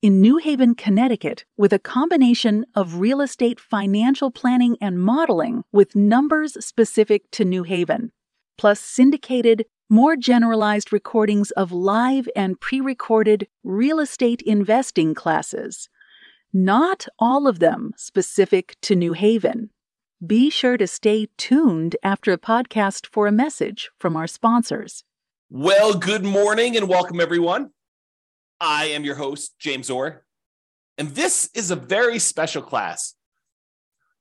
in New Haven, Connecticut, with a combination of real estate financial planning and modeling with numbers specific to New Haven, plus syndicated, more generalized recordings of live and pre recorded real estate investing classes. Not all of them specific to New Haven. Be sure to stay tuned after a podcast for a message from our sponsors. Well, good morning and welcome, everyone. I am your host, James Orr, and this is a very special class.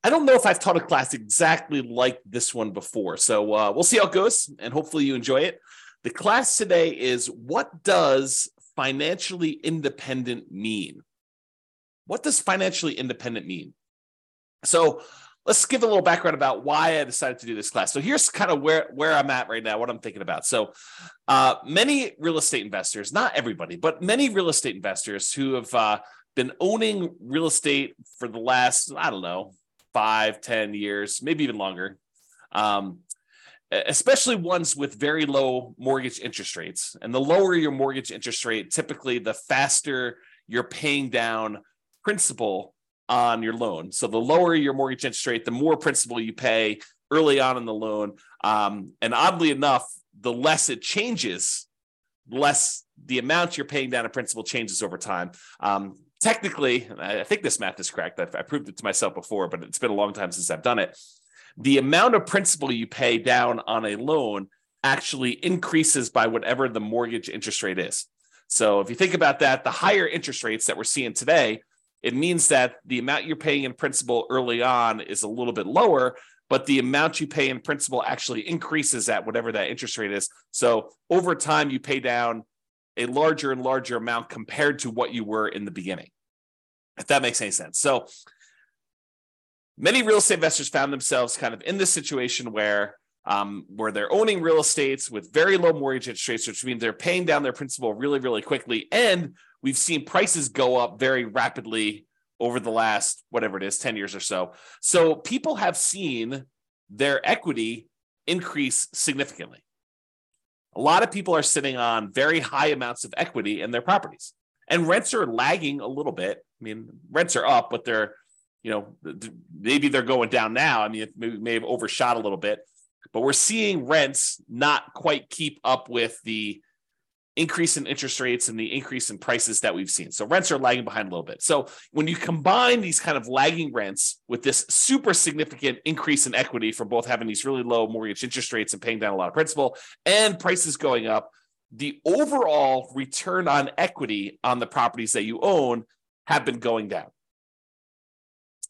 I don't know if I've taught a class exactly like this one before, so uh, we'll see how it goes, and hopefully you enjoy it. The class today is What Does Financially Independent Mean? What does financially independent mean? So, let's give a little background about why I decided to do this class. So here's kind of where where I'm at right now, what I'm thinking about. So uh, many real estate investors, not everybody, but many real estate investors who have uh, been owning real estate for the last I don't know five, ten years, maybe even longer. Um, especially ones with very low mortgage interest rates. And the lower your mortgage interest rate, typically the faster you're paying down principal on your loan. So the lower your mortgage interest rate, the more principal you pay early on in the loan. Um, and oddly enough, the less it changes, less the amount you're paying down in principal changes over time. Um, technically, I think this math is correct. I've, I proved it to myself before, but it's been a long time since I've done it. The amount of principal you pay down on a loan actually increases by whatever the mortgage interest rate is. So if you think about that, the higher interest rates that we're seeing today it means that the amount you're paying in principal early on is a little bit lower, but the amount you pay in principal actually increases at whatever that interest rate is. So over time, you pay down a larger and larger amount compared to what you were in the beginning, if that makes any sense. So many real estate investors found themselves kind of in this situation where um, where they're owning real estates with very low mortgage interest rates, which means they're paying down their principal really, really quickly, and we've seen prices go up very rapidly over the last whatever it is 10 years or so. So people have seen their equity increase significantly. A lot of people are sitting on very high amounts of equity in their properties. And rents are lagging a little bit. I mean rents are up but they're you know maybe they're going down now. I mean it may, have overshot a little bit but we're seeing rents not quite keep up with the increase in interest rates and the increase in prices that we've seen. So rents are lagging behind a little bit. So when you combine these kind of lagging rents with this super significant increase in equity from both having these really low mortgage interest rates and paying down a lot of principal and prices going up, the overall return on equity on the properties that you own have been going down.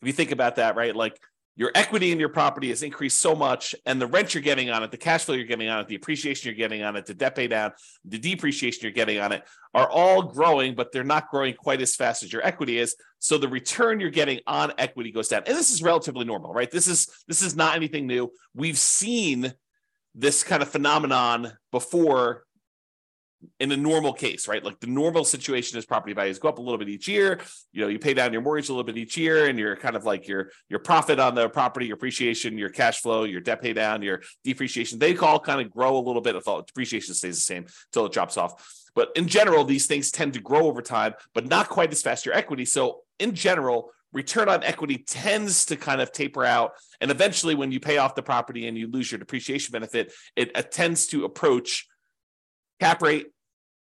If you think about that, right? Like your equity in your property has increased so much and the rent you're getting on it the cash flow you're getting on it the appreciation you're getting on it the debt pay down the depreciation you're getting on it are all growing but they're not growing quite as fast as your equity is. So the return you're getting on equity goes down. And this is relatively normal right? This is this is not anything new. We've seen this kind of phenomenon before in a normal case, right? Like the normal situation is property values go up a little bit each year. You know, you pay down your mortgage a little bit each year, and you're kind of like your your profit on the property, your appreciation, your cash flow, your debt pay down, your depreciation. They all kind of grow a little bit. If all depreciation stays the same until it drops off. But in general, these things tend to grow over time, but not quite as fast your equity. So in general, return on equity tends to kind of taper out. And eventually, when you pay off the property and you lose your depreciation benefit, it, it tends to approach cap rate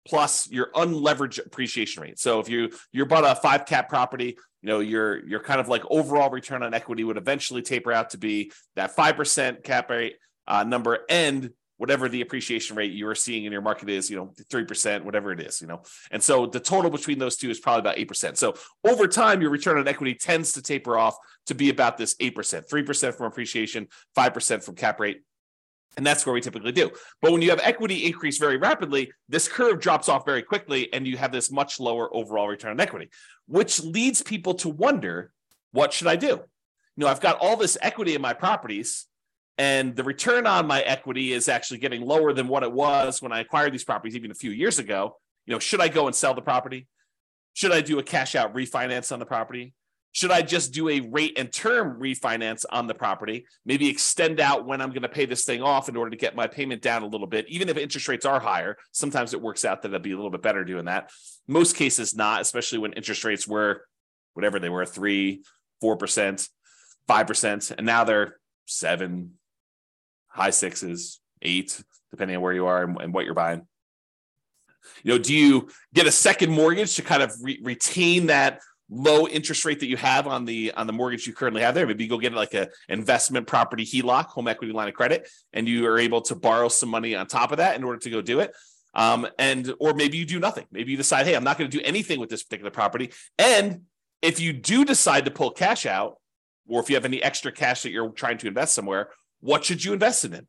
plus your unleveraged appreciation rate. So if you you're bought a five cap property, you know your your kind of like overall return on equity would eventually taper out to be that five percent cap rate uh, number and whatever the appreciation rate you are seeing in your market is, you know, three percent, whatever it is, you know. And so the total between those two is probably about eight percent. So over time, your return on equity tends to taper off to be about this eight percent, three percent from appreciation, five percent from cap rate And that's where we typically do. But when you have equity increase very rapidly, this curve drops off very quickly and you have this much lower overall return on equity, which leads people to wonder what should I do? You know, I've got all this equity in my properties and the return on my equity is actually getting lower than what it was when I acquired these properties even a few years ago. You know, should I go and sell the property? Should I do a cash out refinance on the property? Should I just do a rate and term refinance on the property? Maybe extend out when I'm going to pay this thing off in order to get my payment down a little bit, even if interest rates are higher. Sometimes it works out that it'll be a little bit better doing that. Most cases, not, especially when interest rates were whatever they were three, 4%, 5%, and now they're seven, high sixes, eight, depending on where you are and, and what you're buying. You know, do you get a second mortgage to kind of re- retain that low interest rate that you have on the on the mortgage you currently have there. Maybe you go get like a investment property HELOC, home equity line of credit, and you are able to borrow some money on top of that in order to go do it. Um, and or maybe you do nothing. Maybe you decide, hey, I'm not going to do anything with this particular property. And if you do decide to pull cash out, or if you have any extra cash that you're trying to invest somewhere, what should you invest it in?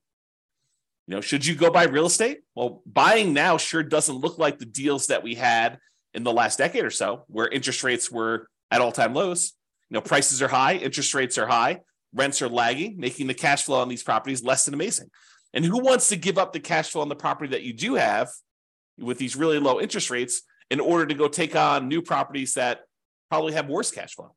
You know, should you go buy real estate? Well, buying now sure doesn't look like the deals that we had in the last decade or so, where interest rates were at all time lows. You know, prices are high, interest rates are high, rents are lagging, making the cash flow on these properties less than amazing. And who wants to give up the cash flow on the property that you do have with these really low interest rates in order to go take on new properties that probably have worse cash flow?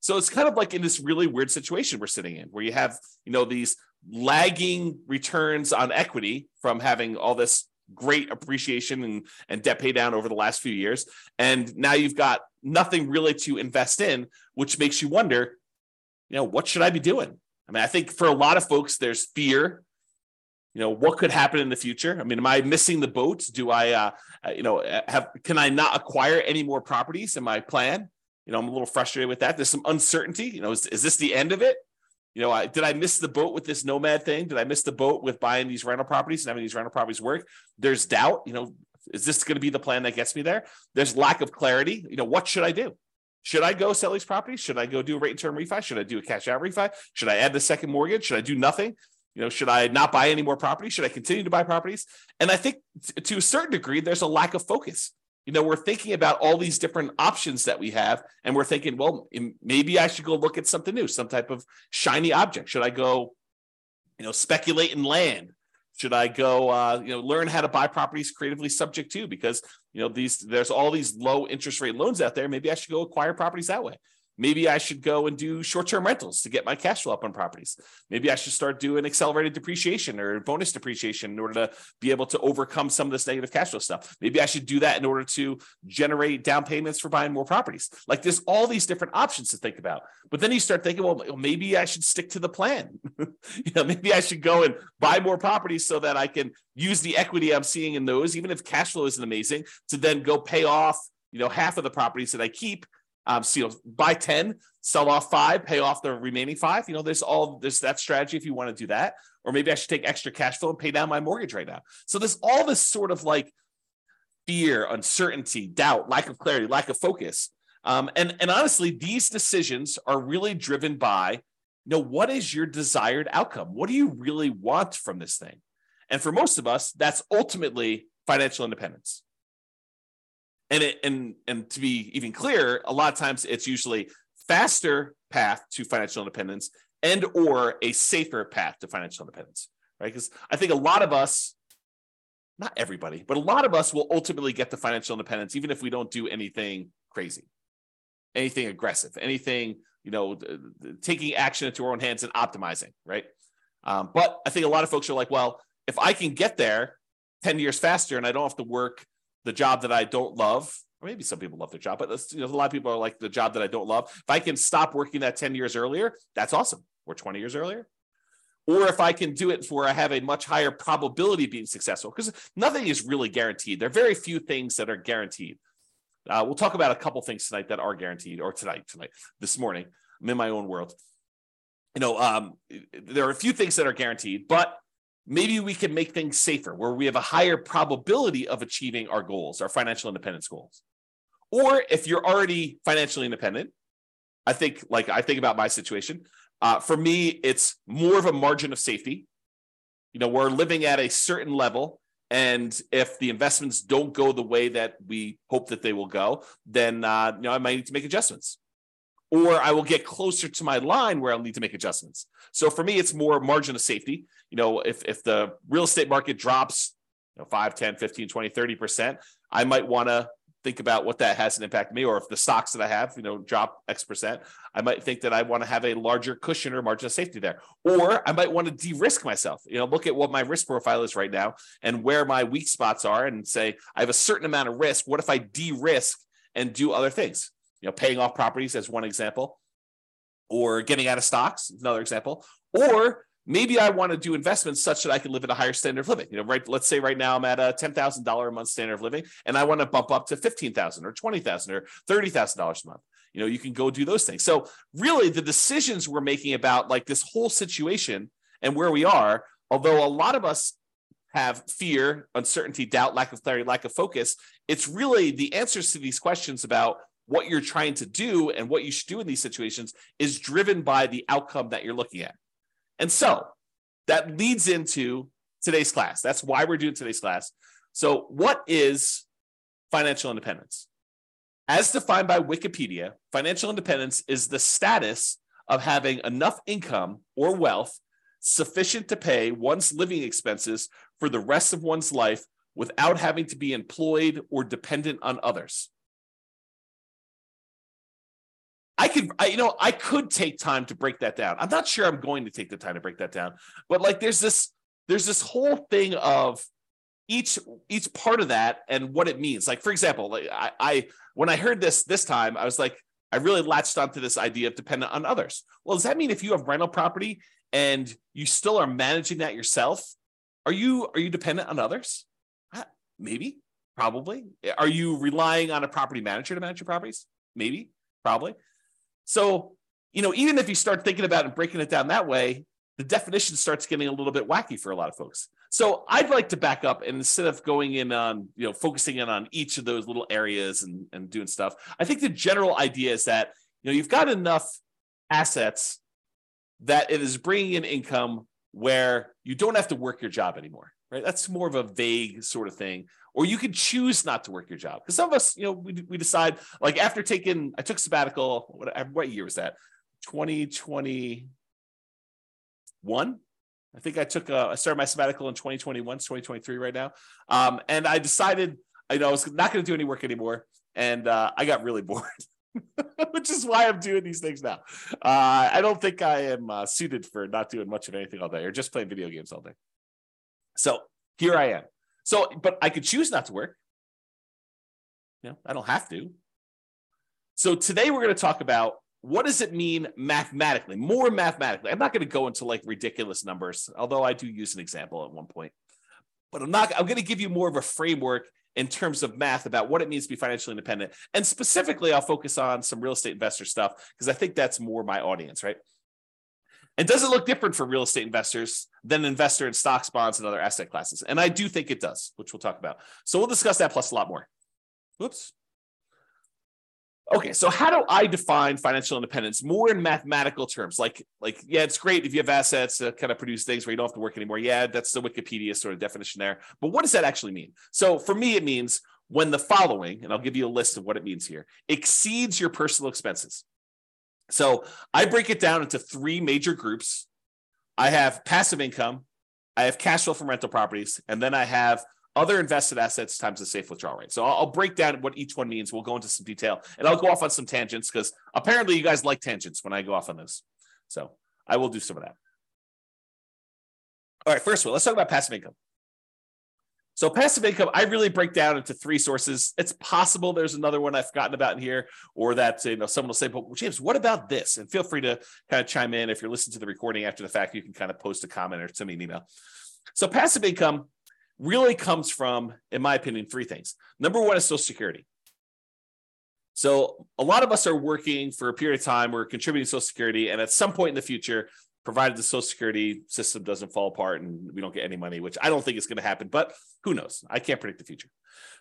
So it's kind of like in this really weird situation we're sitting in, where you have, you know, these lagging returns on equity from having all this great appreciation and, and debt pay down over the last few years. And now you've got nothing really to invest in, which makes you wonder, you know, what should I be doing? I mean, I think for a lot of folks, there's fear. You know, what could happen in the future? I mean, am I missing the boat? Do I, uh, uh you know, have can I not acquire any more properties in my plan? You know, I'm a little frustrated with that. There's some uncertainty. You know, is, is this the end of it? You know, I, did I miss the boat with this nomad thing? Did I miss the boat with buying these rental properties and having these rental properties work? There's doubt. You know, is this going to be the plan that gets me there? There's lack of clarity. You know, what should I do? Should I go sell these properties? Should I go do a rate and term refi? Should I do a cash out refi? Should I add the second mortgage? Should I do nothing? You know, should I not buy any more properties? Should I continue to buy properties? And I think to a certain degree, there's a lack of focus you know, we're thinking about all these different options that we have, and we're thinking, well, maybe I should go look at something new, some type of shiny object. Should I go, you know, speculate in land? Should I go, uh, you know, learn how to buy properties creatively subject to? Because you know, these there's all these low interest rate loans out there. Maybe I should go acquire properties that way. Maybe I should go and do short term rentals to get my cash flow up on properties. Maybe I should start doing accelerated depreciation or bonus depreciation in order to be able to overcome some of this negative cash flow stuff. Maybe I should do that in order to generate down payments for buying more properties. Like there's all these different options to think about. But then you start thinking, well, maybe I should stick to the plan. you know, maybe I should go and buy more properties so that I can use the equity I'm seeing in those, even if cash flow isn't amazing, to then go pay off, you know, half of the properties that I keep um, so you know, buy 10, sell off five, pay off the remaining five. You know, there's all there's that strategy if you want to do that. Or maybe I should take extra cash flow and pay down my mortgage right now. So there's all this sort of like fear, uncertainty, doubt, lack of clarity, lack of focus. Um, and, and honestly, these decisions are really driven by, you know, what is your desired outcome? What do you really want from this thing? And for most of us, that's ultimately financial independence and it and and to be even clearer a lot of times it's usually faster path to financial independence and or a safer path to financial independence right? Because i think a lot of us not everybody but a lot of us will ultimately get to financial independence even if we don't do anything crazy anything aggressive anything you know taking action into our own hands and optimizing right? Um, but i think a lot of folks are like well if i can get there 10 years faster and i don't have to work the job that I don't love, or maybe some people love their job, but you know, a lot of people are like the job that I don't love. If I can stop working that 10 years earlier, that's awesome. Or 20 years earlier. Or if I can do it for I have a much higher probability of being successful, because nothing is really guaranteed. There are very few things that are guaranteed. Uh, we'll talk about a couple things tonight that are guaranteed, or tonight, tonight, this morning. I'm in my own world. You know, um, there are a few things that are guaranteed, but maybe we can make things safer where we have a higher probability of achieving our goals, our financial independence goals. Or if you're already financially independent, I think, like I think about my situation. Uh, for me, it's more of a margin of safety. you know, we're living at a certain level. And if the investments don't go the way that we hope that they will go, then uh, you know I might need to make adjustments, or I will get closer to my line where I'll need to make adjustments. So for me, it's more margin of safety. You know, if if the real estate market drops, you know, 5, 10, 15, 20, 30%, I might want to think about what that has an impact on me, or if the stocks that I have, you know, drop X percent, I might think that I want to have a larger cushion or margin of safety there. Or I might want to de-risk myself, you know, look at what my risk profile is right now and where my weak spots are and say, I have a certain amount of risk. What if I de-risk and do other things? You know, paying off properties as one example, or getting out of stocks, another example, or maybe I want to do investments such that I can live at a higher standard of living. You know, right? Let's say right now I'm at a ten thousand dollar a month standard of living, and I want to bump up to fifteen thousand or twenty thousand or thirty thousand dollars a month. You know, you can go do those things. So really, the decisions we're making about like this whole situation and where we are, although a lot of us have fear, uncertainty, doubt, lack of clarity, lack of focus, it's really the answers to these questions about what you're trying to do and what you should do in these situations is driven by the outcome that you're looking at. And so that leads into today's class. That's why we're doing today's class. So, what is financial independence? As defined by Wikipedia, financial independence is the status of having enough income or wealth sufficient to pay one's living expenses for the rest of one's life without having to be employed or dependent on others. I could, I, you know, I could take time to break that down. I'm not sure I'm going to take the time to break that down, but like, there's this, there's this whole thing of each each part of that and what it means. Like, for example, like I, I when I heard this this time, I was like, I really latched onto this idea of dependent on others. Well, does that mean if you have rental property and you still are managing that yourself, are you are you dependent on others? Maybe, probably. Are you relying on a property manager to manage your properties? Maybe, probably. So, you know, even if you start thinking about and breaking it down that way, the definition starts getting a little bit wacky for a lot of folks. So I'd like to back up and instead of going in on, you know, focusing in on each of those little areas and, and doing stuff, I think the general idea is that, you know, you've got enough assets that it is bringing in income where you don't have to work your job anymore, right? That's more of a vague sort of thing or you could choose not to work your job. Because some of us, you know, we, we decide like after taking, I took sabbatical. What, what year was that? 2021. I think I took a, I started my sabbatical in 2021, it's 2023 right now. Um, and I decided, you know, I was not going to do any work anymore. And uh, I got really bored. which is why I'm doing these things now. Uh, I don't think I am uh, suited for not doing much of anything all day or just playing video games all day. So here I am. So, but I could choose not to work. You know, I don't have to. So today we're going to talk about what does it mean mathematically, more mathematically. I'm not going to go into like ridiculous numbers, although I do use an example at one point. But I'm not. I'm going to give you more of a framework in terms of math about what it means to be financially independent, and specifically, I'll focus on some real estate investor stuff because I think that's more my audience, right? It look different for real estate investors than investor in stocks, bonds, and other asset classes? And I do think it does, which we'll talk about. So we'll discuss that plus a lot more. Whoops. Okay, so how do I define financial independence more in mathematical terms? Like, like, yeah, it's great if you have assets to kind of produce things where you don't have to work anymore. Yeah, that's the Wikipedia sort of definition there. But what does that actually mean? So for me, it means when the following, and I'll give you a list of what it means here, exceeds your personal expenses. So I break it down into three major groups. I have passive income, I have cash flow from rental properties, and then I have other invested assets times the safe withdrawal rate. So I'll, break down what each one means. We'll go into some detail and I'll go off on some tangents because apparently you guys like tangents when I go off on this. So I will do some of that. All right, first all, let's talk about passive income. So passive income, I really break down into three sources. It's possible there's another one I've forgotten about in here, or that you know someone will say, "But James, what about this?" And feel free to kind of chime in if you're listening to the recording after the fact. You can kind of post a comment or send me an email. So passive income really comes from, in my opinion, three things. Number one is Social Security. So a lot of us are working for a period of time. We're contributing Social Security, and at some point in the future, provided the Social Security system doesn't fall apart and we don't get any money, which I don't think is going to happen, but who knows? I can't predict the future.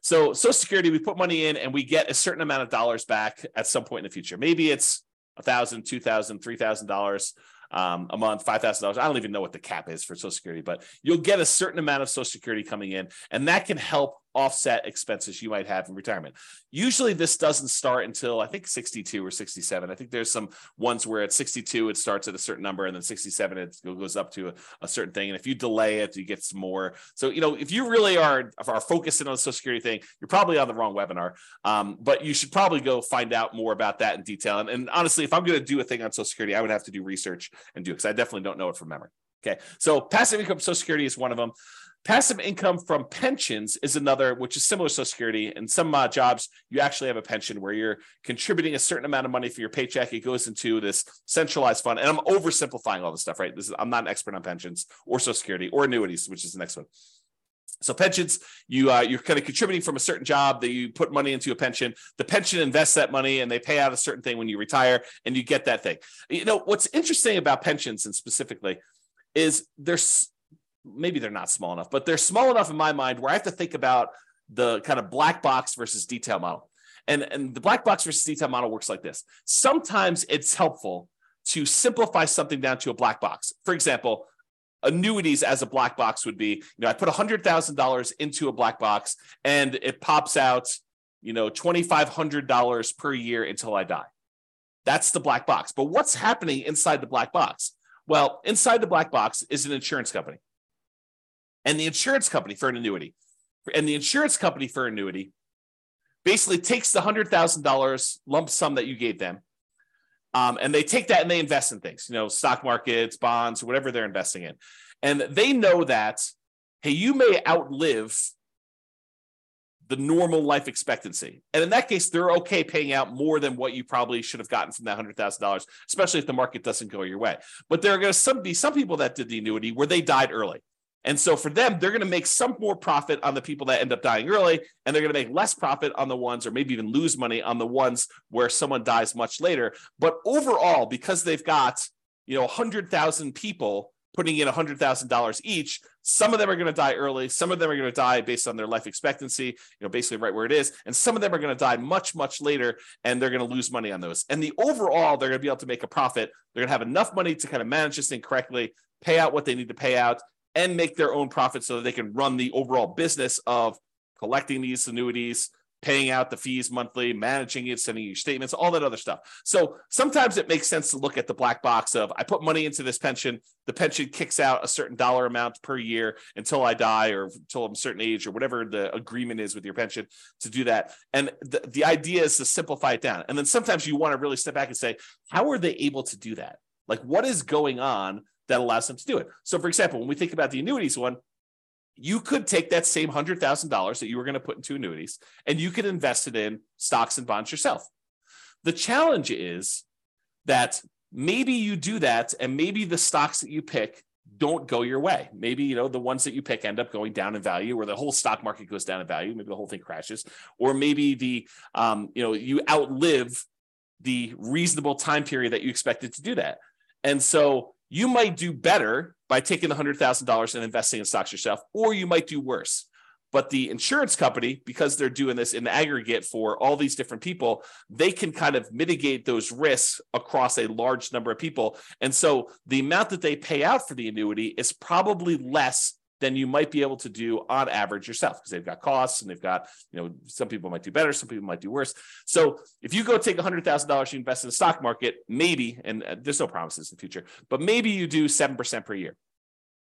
So, Social Security, we put money in and we get a certain amount of dollars back at some point in the future. Maybe it's a thousand, two thousand, three thousand dollars. um, a month, five thousand dollars. I don't even know what the cap is for Social Security, but you'll get a certain amount of Social Security coming in, and that can help offset expenses you might have in retirement. Usually, this doesn't start until I think 62 or 67. I think there's some ones where at 62 it starts at a certain number, and then 67 it goes up to a, a certain thing. And if you delay it, you get some more. So you know, if you really are are focusing on the Social Security thing, you're probably on the wrong webinar. Um, but you should probably go find out more about that in detail. And, and honestly, if I'm going to do a thing on Social Security, I would have to do research and do it because I definitely don't know it from memory. Okay, so passive income Social Security is one of them. Passive income from pensions is another, which is similar to Social Security. In some uh, jobs, you actually have a pension where you're contributing a certain amount of money for your paycheck. It goes into this centralized fund. And I'm oversimplifying all this stuff, right? This is, I'm not an expert on pensions or Social Security or annuities, which is the next one. So pensions, you uh, you're kind of contributing from a certain job that you put money into a pension. The pension invests that money and they pay out a certain thing when you retire, and you get that thing. You know what's interesting about pensions and specifically is there's maybe they're not small enough, but they're small enough in my mind where I have to think about the kind of black box versus detail model. And, and the black box versus detail model works like this. Sometimes it's helpful to simplify something down to a black box. For example, annuities as a black box would be, you know, I put $100,000 into a black box and it pops out, you know, $2,500 per year until I die. That's the black box. But what's happening inside the black box? Well, inside the black box is an insurance company and the insurance company for an annuity. And the insurance company for annuity basically takes the $100,000 lump sum that you gave them. Um, and they take that and they invest in things, you know, stock markets, bonds, whatever they're investing in. And they know that, hey, you may outlive the normal life expectancy. And in that case, they're okay paying out more than what you probably should have gotten from that $100,000, especially if the market doesn't go your way. But there are going to be some people that did the annuity where they died early. And so for them, they're going to make some more profit on the people that end up dying early, and they're going to make less profit on the ones, or maybe even lose money on the ones where someone dies much later. But overall, because they've got you know 100,000 people putting in $100,000 each, some of them are going to die early, some of them are going to die based on their life expectancy, you know, basically right where it is, and some of them are going to die much much later, and they're going to lose money on those. And the overall, they're going to be able to make a profit. They're going to have enough money to kind of manage this thing correctly, pay out what they need to pay out and make their own profit so that they can run the overall business of collecting these annuities, paying out the fees monthly, managing it, sending you statements, all that other stuff. So sometimes it makes sense to look at the black box of I put money into this pension, the pension kicks out a certain dollar amount per year until I die or until I'm a certain age or whatever the agreement is with your pension to do that. And the, the idea is to simplify it down. And then sometimes you want to really step back and say, how are they able to do that? Like what is going on that allows them to do it. So, for example, when we think about the annuities one, you could take that same $100,000 that you were going to put into annuities and you could invest it in stocks and bonds yourself. The challenge is that maybe you do that and maybe the stocks that you pick don't go your way. Maybe you know the ones that you pick end up going down in value, or the whole stock market goes down in value. Maybe the whole thing crashes, or maybe the um, you know you outlive the reasonable time period that you expected to do that. And so you might do better by taking the $100,000 and investing in stocks yourself, or you might do worse. But the insurance company, because they're doing this in aggregate for all these different people, they can kind of mitigate those risks across a large number of people. And so the amount that they pay out for the annuity is probably less than you might be able to do on average yourself because they've got costs and they've got, you know, some people might do better, some people might do worse. So if you go take $100,000 you invest in the stock market, maybe, and uh, there's no promises in the future, but maybe you do 7% per year.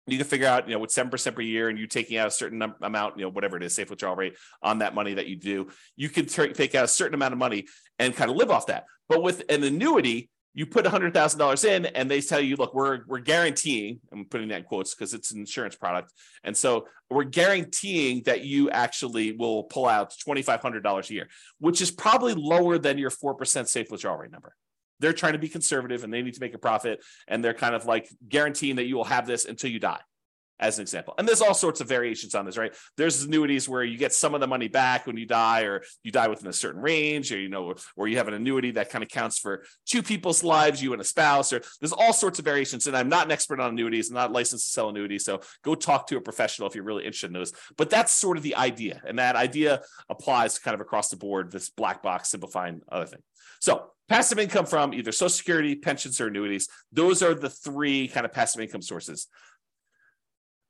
You can figure out, you know, with 7% per year and you taking out a certain amount, you know, whatever it is, safe withdrawal rate on that money that you do, you can t- take out a certain amount of money and kind of live off that. But with an annuity, you put $100,000 in and they tell you, look, we're, we're guaranteeing, I'm putting that in quotes because it's an insurance product. And so we're guaranteeing that you actually will pull out $2,500 a year, which is probably lower than your 4% safe withdrawal rate number. They're trying to be conservative and they need to make a profit. And they're kind of like guaranteeing that you will have this until you die. As an example. And there's all sorts of variations on this, right? There's annuities where you get some of the money back when you die, or you die within a certain range, or you know, or you have an annuity that kind of counts for two people's lives, you and a spouse, or there's all sorts of variations. And I'm not an expert on annuities, I'm not licensed to sell annuities. So go talk to a professional if you're really interested in those. But that's sort of the idea. And that idea applies kind of across the board, this black box simplifying other thing. So passive income from either social security, pensions, or annuities. Those are the three kind of passive income sources.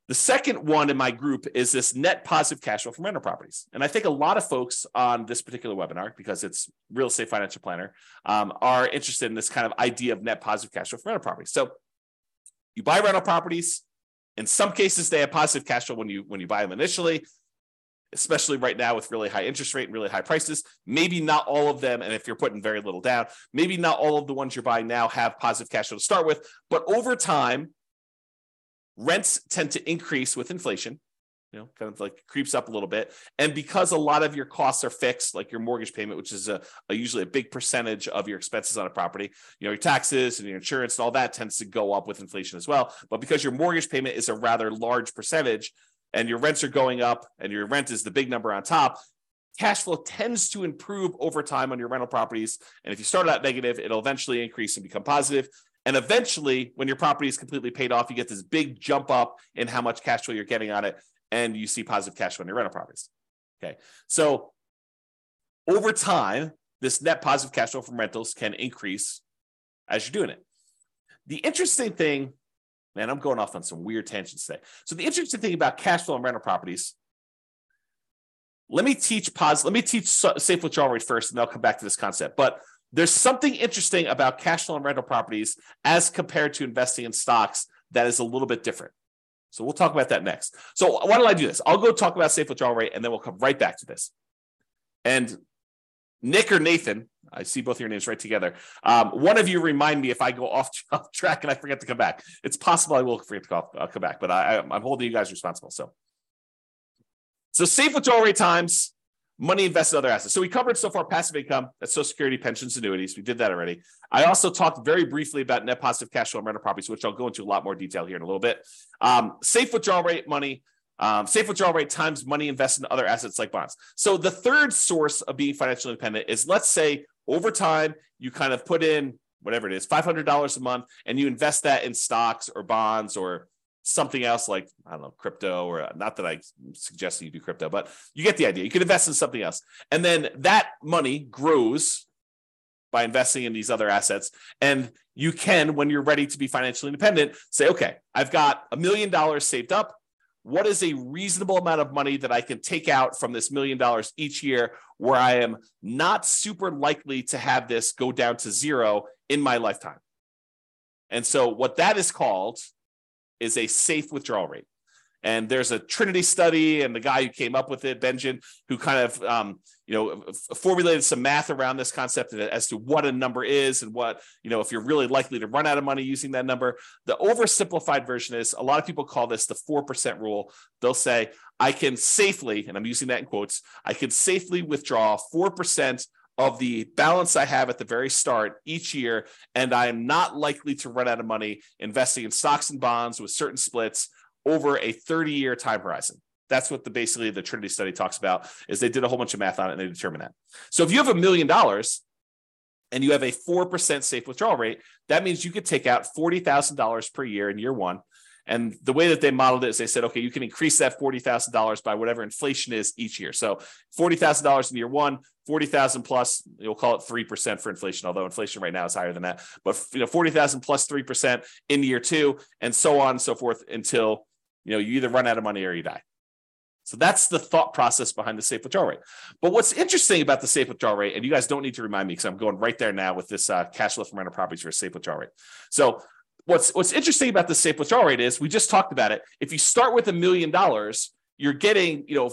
The second one in my group is this net positive cash flow from rental properties. And I think a lot of folks on this particular webinar, because it's real estate financial planner, um, are interested in this kind of idea of net positive cash flow from rental properties. So you buy rental properties. In some cases, they have positive cash flow when you when you buy them initially, especially right now with really high interest rate and really high prices. Maybe not all of them, and if you're putting very little down, maybe not all of the ones you're buying now have positive cash flow to start with. But over time, rents tend to increase with inflation you know kind of like creeps up a little bit. And because a lot of your costs are fixed like your mortgage payment which is a, a, usually a big percentage of your expenses on a property you know your taxes and your insurance and all that tends to go up with inflation as well. But because your mortgage payment is a rather large percentage and your rents are going up and your rent is the big number on top cash flow tends to improve over time on your rental properties. And if you start out negative it'll eventually increase and become positive and eventually, when your property is completely paid off, you get this big jump up in how much cash flow you're getting on it, and you see positive cash flow on your rental properties. Okay. So over time, this net positive cash flow from rentals can increase as you're doing it. The interesting thing, man, I'm going off on some weird tangents today. So the interesting thing about cash flow and rental properties, let me teach pos, let me teach safe withdrawal rate first, and then I'll come back to this concept. But there's something interesting about cash flow and rental properties as compared to investing in stocks that is a little bit different. So we'll talk about that next. So why don't I do this? I'll go talk about safe withdrawal rate and then we'll come right back to this. And Nick or Nathan, I see both your names right together. Um, one of you remind me if I go off, track and I forget to come back. It's possible I will forget to uh, come back, but I, I'm holding you guys responsible. So, so safe withdrawal rate times money invested in other assets. So we covered so far passive income, that's Social Security, pensions, annuities. We did that already. I also talked very briefly about net positive cash flow and rental properties, which I'll go into a lot more detail here in a little bit. Um, safe withdrawal rate money, um, safe withdrawal rate times money invested in other assets like bonds. So the third source of being financially independent is let's say over time you kind of put in whatever it is, $500 a month, and you invest that in stocks or bonds or something else like I don't know crypto or uh, not that I suggest you do crypto, but you get the idea. You can invest in something else, and then that money grows by investing in these other assets. And you can, when you're ready to be financially independent, say, okay, I've got a million dollars saved up. What is a reasonable amount of money that I can take out from this million dollars each year where I am not super likely to have this go down to zero in my lifetime? And so, what that is called is a safe withdrawal rate. And there's a Trinity study, and the guy who came up with it, Benjamin, who kind of um, you know formulated some math around this concept as to what a number is and what you know if you're really likely to run out of money using that number. The oversimplified version is a lot of people call this the four percent rule. They'll say I can safely, and I'm using that in quotes, I can safely withdraw four percent of the balance I have at the very start each year, and I am not likely to run out of money investing in stocks and bonds with certain splits over a 30 year time horizon. That's what the basically the Trinity study talks about is they did a whole bunch of math on it and they determined that. So if you have a million dollars and you have a 4% safe withdrawal rate, that means you could take out $40,000 per year in year one and the way that they modeled it is they said, okay, you can increase that $40,000 by whatever inflation is each year. So $40,000 in year one, 40,000 plus, you'll call it 3% for inflation, although inflation right now is higher than that. But you know, 40,000 plus 3% in year two, and so on and so forth until you know you either run out of money or you die. So that's the thought process behind the safe withdrawal rate. But what's interesting about the safe withdrawal rate, and you guys don't need to remind me because I'm going right there now with this uh, cash flow from rental properties for a safe withdrawal rate. So what's what's interesting about the safe withdrawal rate is we just talked about it. If you start with a million dollars, you're getting you know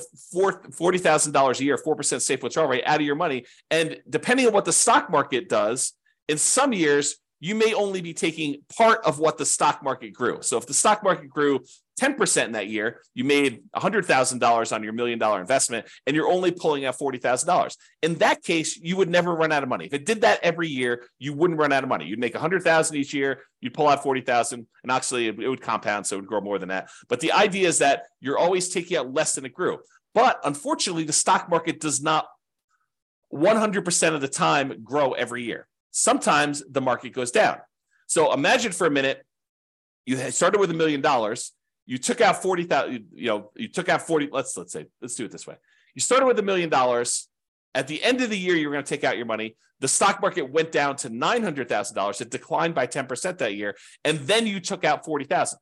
forty thousand dollars a year, four percent safe withdrawal rate out of your money, and depending on what the stock market does, in some years you may only be taking part of what the stock market grew. So if the stock market grew 10% in that year, you made $100,000 on your million dollar investment and you're only pulling out $40,000. In that case, you would never run out of money. If it did that every year, you wouldn't run out of money. You'd make 100,000 each year, you'd pull out 40,000 and actually it, would compound so it would grow more than that. But the idea is that you're always taking out less than it grew. But unfortunately, the stock market does not 100% of the time grow every year. Sometimes the market goes down. So imagine for a minute, you started with a million dollars you took out 40,000, you know, you took out 40, let's let's say, let's do it this way. You started with a million dollars. At the end of the year, you're going to take out your money. The stock market went down to $900,000. It declined by 10% that year. And then you took out 40,000.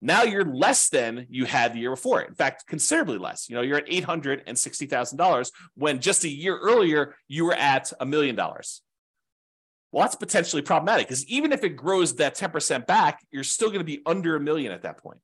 Now you're less than you had the year before. In fact, considerably less. You know, you're at $860,000 when just a year earlier you were at a million dollars. Well, that's potentially problematic because even if it grows that 10% back, you're still going to be under a million at that point.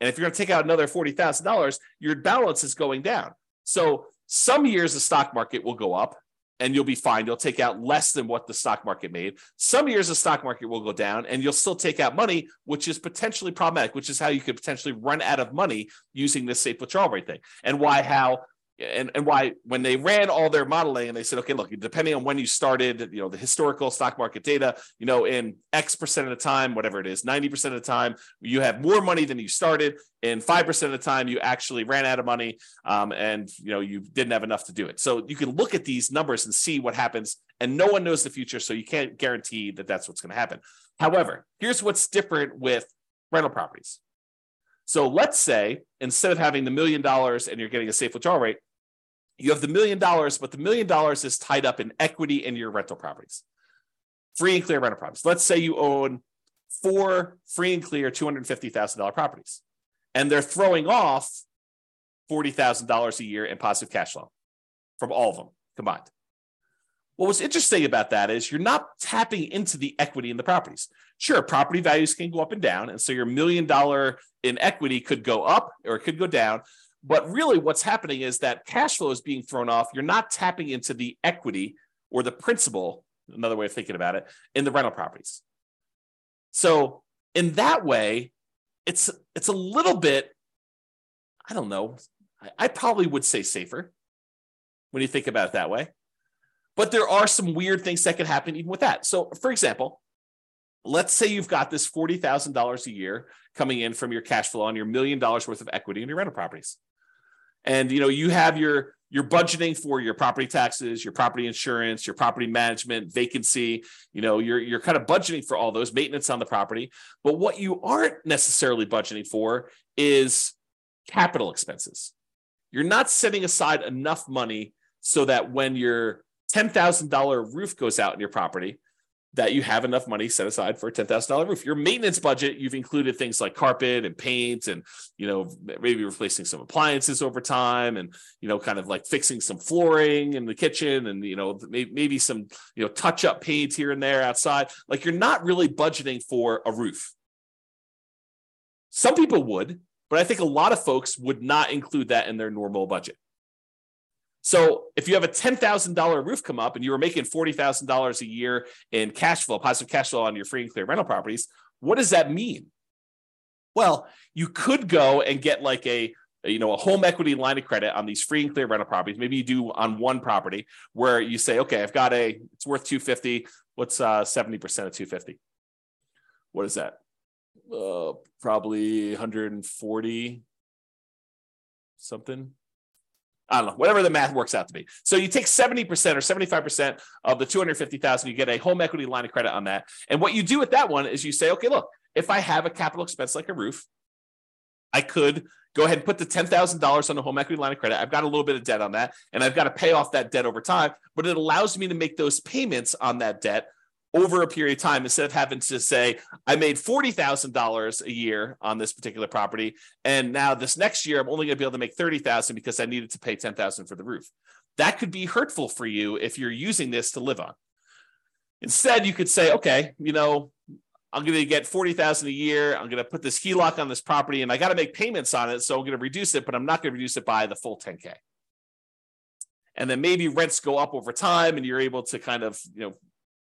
And if you're going to take out another $40,000, your balance is going down. So some years the stock market will go up and you'll be fine. You'll take out less than what the stock market made. Some years the stock market will go down and you'll still take out money, which is potentially problematic, which is how you could potentially run out of money using this safe withdrawal rate thing. And why how and, and why when they ran all their modeling and they said, okay, look, depending on when you started, you know, the historical stock market data, you know, in X percent of the time, whatever it is, 90% of the time, you have more money than you started. In 5% of the time, you actually ran out of money um, and, you know, you didn't have enough to do it. So you can look at these numbers and see what happens. And no one knows the future. So you can't guarantee that that's what's going to happen. However, here's what's different with rental properties. So let's say instead of having the million dollars and you're getting a safe withdrawal rate, you have the million dollars, but the million dollars is tied up in equity in your rental properties, free and clear rental properties. Let's say you own four free and clear $250,000 properties, and they're throwing off $40,000 a year in positive cash flow from all of them combined. Well, what's interesting about that is you're not tapping into the equity in the properties. Sure, property values can go up and down. And so your million dollar in equity could go up or it could go down. But really, what's happening is that cash flow is being thrown off. You're not tapping into the equity or the principal, another way of thinking about it, in the rental properties. So, in that way, it's it's a little bit, I don't know, I, I probably would say safer when you think about it that way. But there are some weird things that can happen even with that. So, for example, let's say you've got this $40,000 a year coming in from your cash flow on your million dollars worth of equity in your rental properties and you know you have your your budgeting for your property taxes your property insurance your property management vacancy. You know you're you're kind of budgeting for all those maintenance on the property. But what you aren't necessarily budgeting for is capital expenses. You're not setting aside enough money so that when your $10,000 roof goes out in your property that you have enough money set aside for a $10,000 roof. Your maintenance budget, you've included things like carpet and paint and, you know, maybe replacing some appliances over time and, you know, kind of like fixing some flooring in the kitchen and, you know, maybe some, you know, touch up paint here and there outside. Like you're not really budgeting for a roof. Some people would, but I think a lot of folks would not include that in their normal budget. So if you have a $10,000 roof come up and you were making $40,000 a year in cash flow, positive cash flow on your free and clear rental properties, what does that mean? Well, you could go and get like a you know a home equity line of credit on these free and clear rental properties. Maybe you do on one property where you say, okay, I've got a it's worth 250. What's uh 70% of 250? What is that? Uh, probably 140 something I don't know, whatever the math works out to be. So you take 70% or 75% of the 250,000, you get a home equity line of credit on that. And what you do with that one is you say, okay, look, if I have a capital expense like a roof, I could go ahead and put the $10,000 on the home equity line of credit. I've got a little bit of debt on that, and I've got to pay off that debt over time, but it allows me to make those payments on that debt over a period of time instead of having to say i made $40000 a year on this particular property and now this next year i'm only going to be able to make 30000 because i needed to pay 10000 for the roof. That could be hurtful for you if you're using this to live on. Instead you could say okay you know i'm going to get 40000 a year i'm going to put this heloc on this property and i got to make payments on it so i'm going to reduce it but i'm not going to reduce it by the full 10k and then maybe rents go up over time and you're able to kind of you know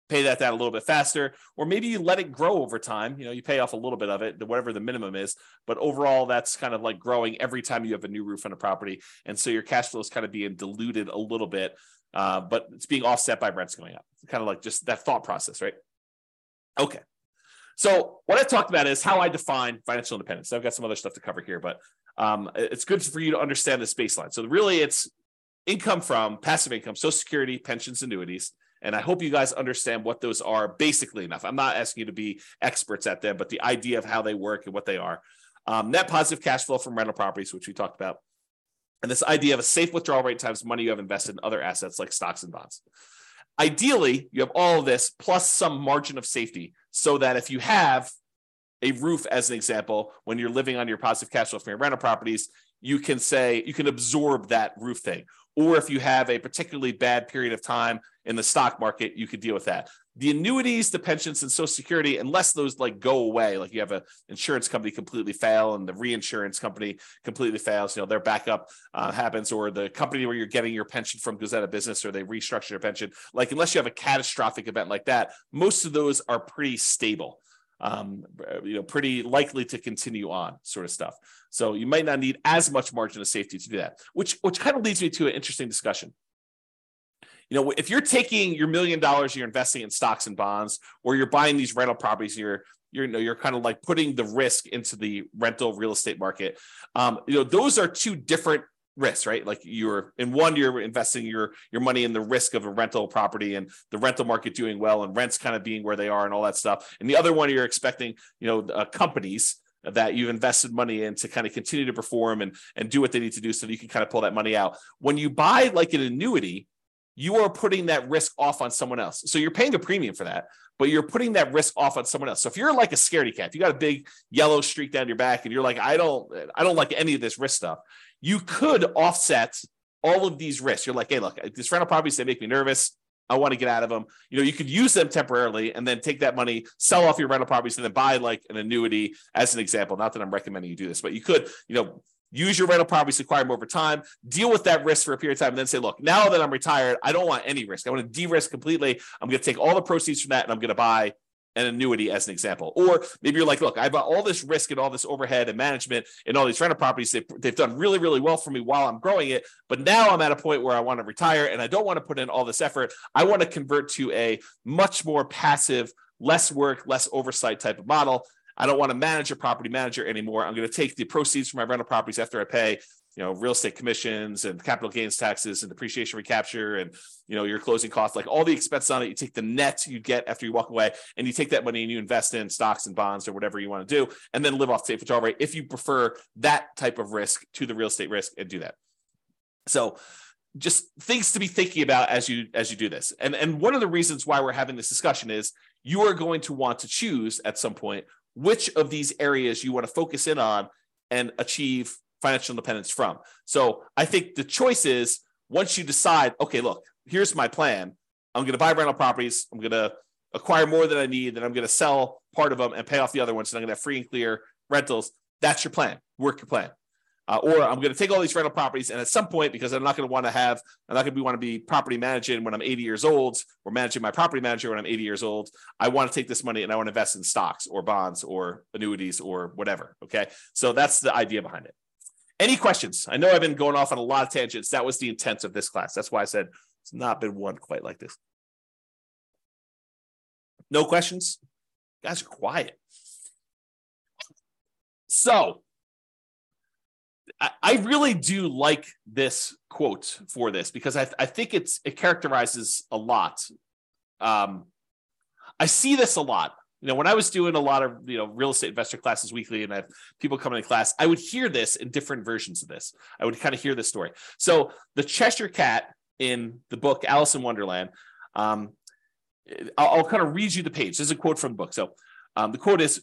pay that down a little bit faster, or maybe you let it grow over time. You know, you pay off a little bit of it, whatever the minimum is, but overall, that's kind of like growing every time you have a new roof on a property, and so your cash flow is kind of being diluted a little bit, uh, but it's being offset by rents going up. It's kind of like just that thought process, right? Okay. So what I talked about is how I define financial independence. I've got some other stuff to cover here, but um, it's good for you to understand this baseline. So really, it's income from passive income, Social Security, pensions, annuities, and I hope you guys understand what those are basically enough. I'm not asking you to be experts at them, but the idea of how they work and what they are. Um, net positive cash flow from rental properties, which we talked about. And this idea of a safe withdrawal rate times money you have invested in other assets like stocks and bonds. Ideally, you have all of this plus some margin of safety so that if you have a roof, as an example, when you're living on your positive cash flow from your rental properties, you can say you can absorb that roof thing. Or if you have a particularly bad period of time in the stock market, you could deal with that. The annuities, the pensions, and Social Security, unless those like go away, like you have a insurance company completely fail and the reinsurance company completely fails, you know, their backup uh, happens, or the company where you're getting your pension from goes out of business, or they restructure your pension. Like unless you have a catastrophic event like that, most of those are pretty stable um, you know, pretty likely to continue on, sort of stuff. So you might not need as much margin of safety to do that, which which kind of leads me to an interesting discussion. You know, if you're taking your million dollars, you're investing in stocks and bonds, or you're buying these rental properties, you're you're you know you're kind of like putting the risk into the rental real estate market. Um, you know, those are two different risks, right? Like you're in one, you're investing your your money in the risk of a rental property and the rental market doing well and rents kind of being where they are and all that stuff. And the other one, you're expecting, you know, uh, companies that you've invested money in to kind of continue to perform and and do what they need to do so you can kind of pull that money out. When you buy like an annuity, you are putting that risk off on someone else. So you're paying a premium for that, but you're putting that risk off on someone else. So if you're like a scaredy cat, if you got a big yellow streak down your back and you're like, I don't, I don't like any of this risk stuff, you could offset all of these risks. You're like, hey, look, these rental properties, they make me nervous. I want to get out of them. You know, you could use them temporarily and then take that money, sell off your rental properties, and then buy like an annuity as an example. Not that I'm recommending you do this, but you could, you know, use your rental properties acquire them over time, deal with that risk for a period of time, and then say, look, now that I'm retired, I don't want any risk. I want to de-risk completely. I'm going to take all the proceeds from that and I'm going to buy an annuity as an example. Or maybe you're like, look, I've got all this risk and all this overhead and management and all these rental properties. They've, they've done really, really well for me while I'm growing it. But now I'm at a point where I want to retire and I don't want to put in all this effort. I want to convert to a much more passive, less work, less oversight type of model. I don't want to manage a property manager anymore. I'm going to take the proceeds from my rental properties after I pay, you know, real estate commissions and capital gains taxes and depreciation recapture and, you know, your closing costs, like all the expenses on it. You take the net you get after you walk away and you take that money and you invest in stocks and bonds or whatever you want to do and then live off safe withdrawal rate if you prefer that type of risk to the real estate risk and do that. So just things to be thinking about as you as you do this. And and one of the reasons why we're having this discussion is you are going to want to choose at some point which of these areas you want to focus in on and achieve financial independence from. So I think the choice is once you decide, okay, look, here's my plan. I'm going to buy rental properties. I'm going to acquire more than I need. Then I'm going to sell part of them and pay off the other ones. And I'm going to have free and clear rentals. That's your plan. Work your plan. Uh, or I'm going to take all these rental properties, and at some point, because I'm not going to want to have, I'm not going to want to be property managing when I'm 80 years old, or managing my property manager when I'm 80 years old. I want to take this money and I want to invest in stocks or bonds or annuities or whatever. Okay, so that's the idea behind it. Any questions? I know I've been going off on a lot of tangents. That was the intent of this class. That's why I said it's not been one quite like this. No questions? You guys are quiet. So I really do like this quote for this because I, I think it's it characterizes a lot. Um, I see this a lot. You know, when I was doing a lot of you know real estate investor classes weekly, and I have people coming to class, I would hear this in different versions of this. I would kind of hear this story. So the Cheshire Cat in the book Alice in Wonderland. Um, I'll, I'll kind of read you the page. there's a quote from the book. So um, the quote is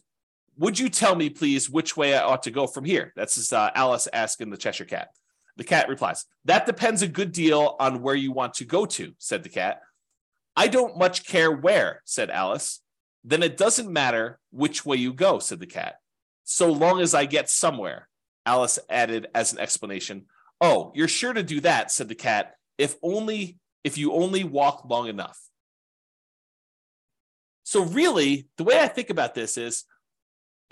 would you tell me, please, which way I ought to go from here? That's uh, Alice asking the Cheshire Cat. The cat replies, That depends a good deal on where you want to go to, said the cat. I don't much care where, said Alice. Then it doesn't matter which way you go, said the cat. So long as I get somewhere, Alice added as an explanation. Oh, you're sure to do that, said the cat, if only if you only walk long enough. So, really, the way I think about this is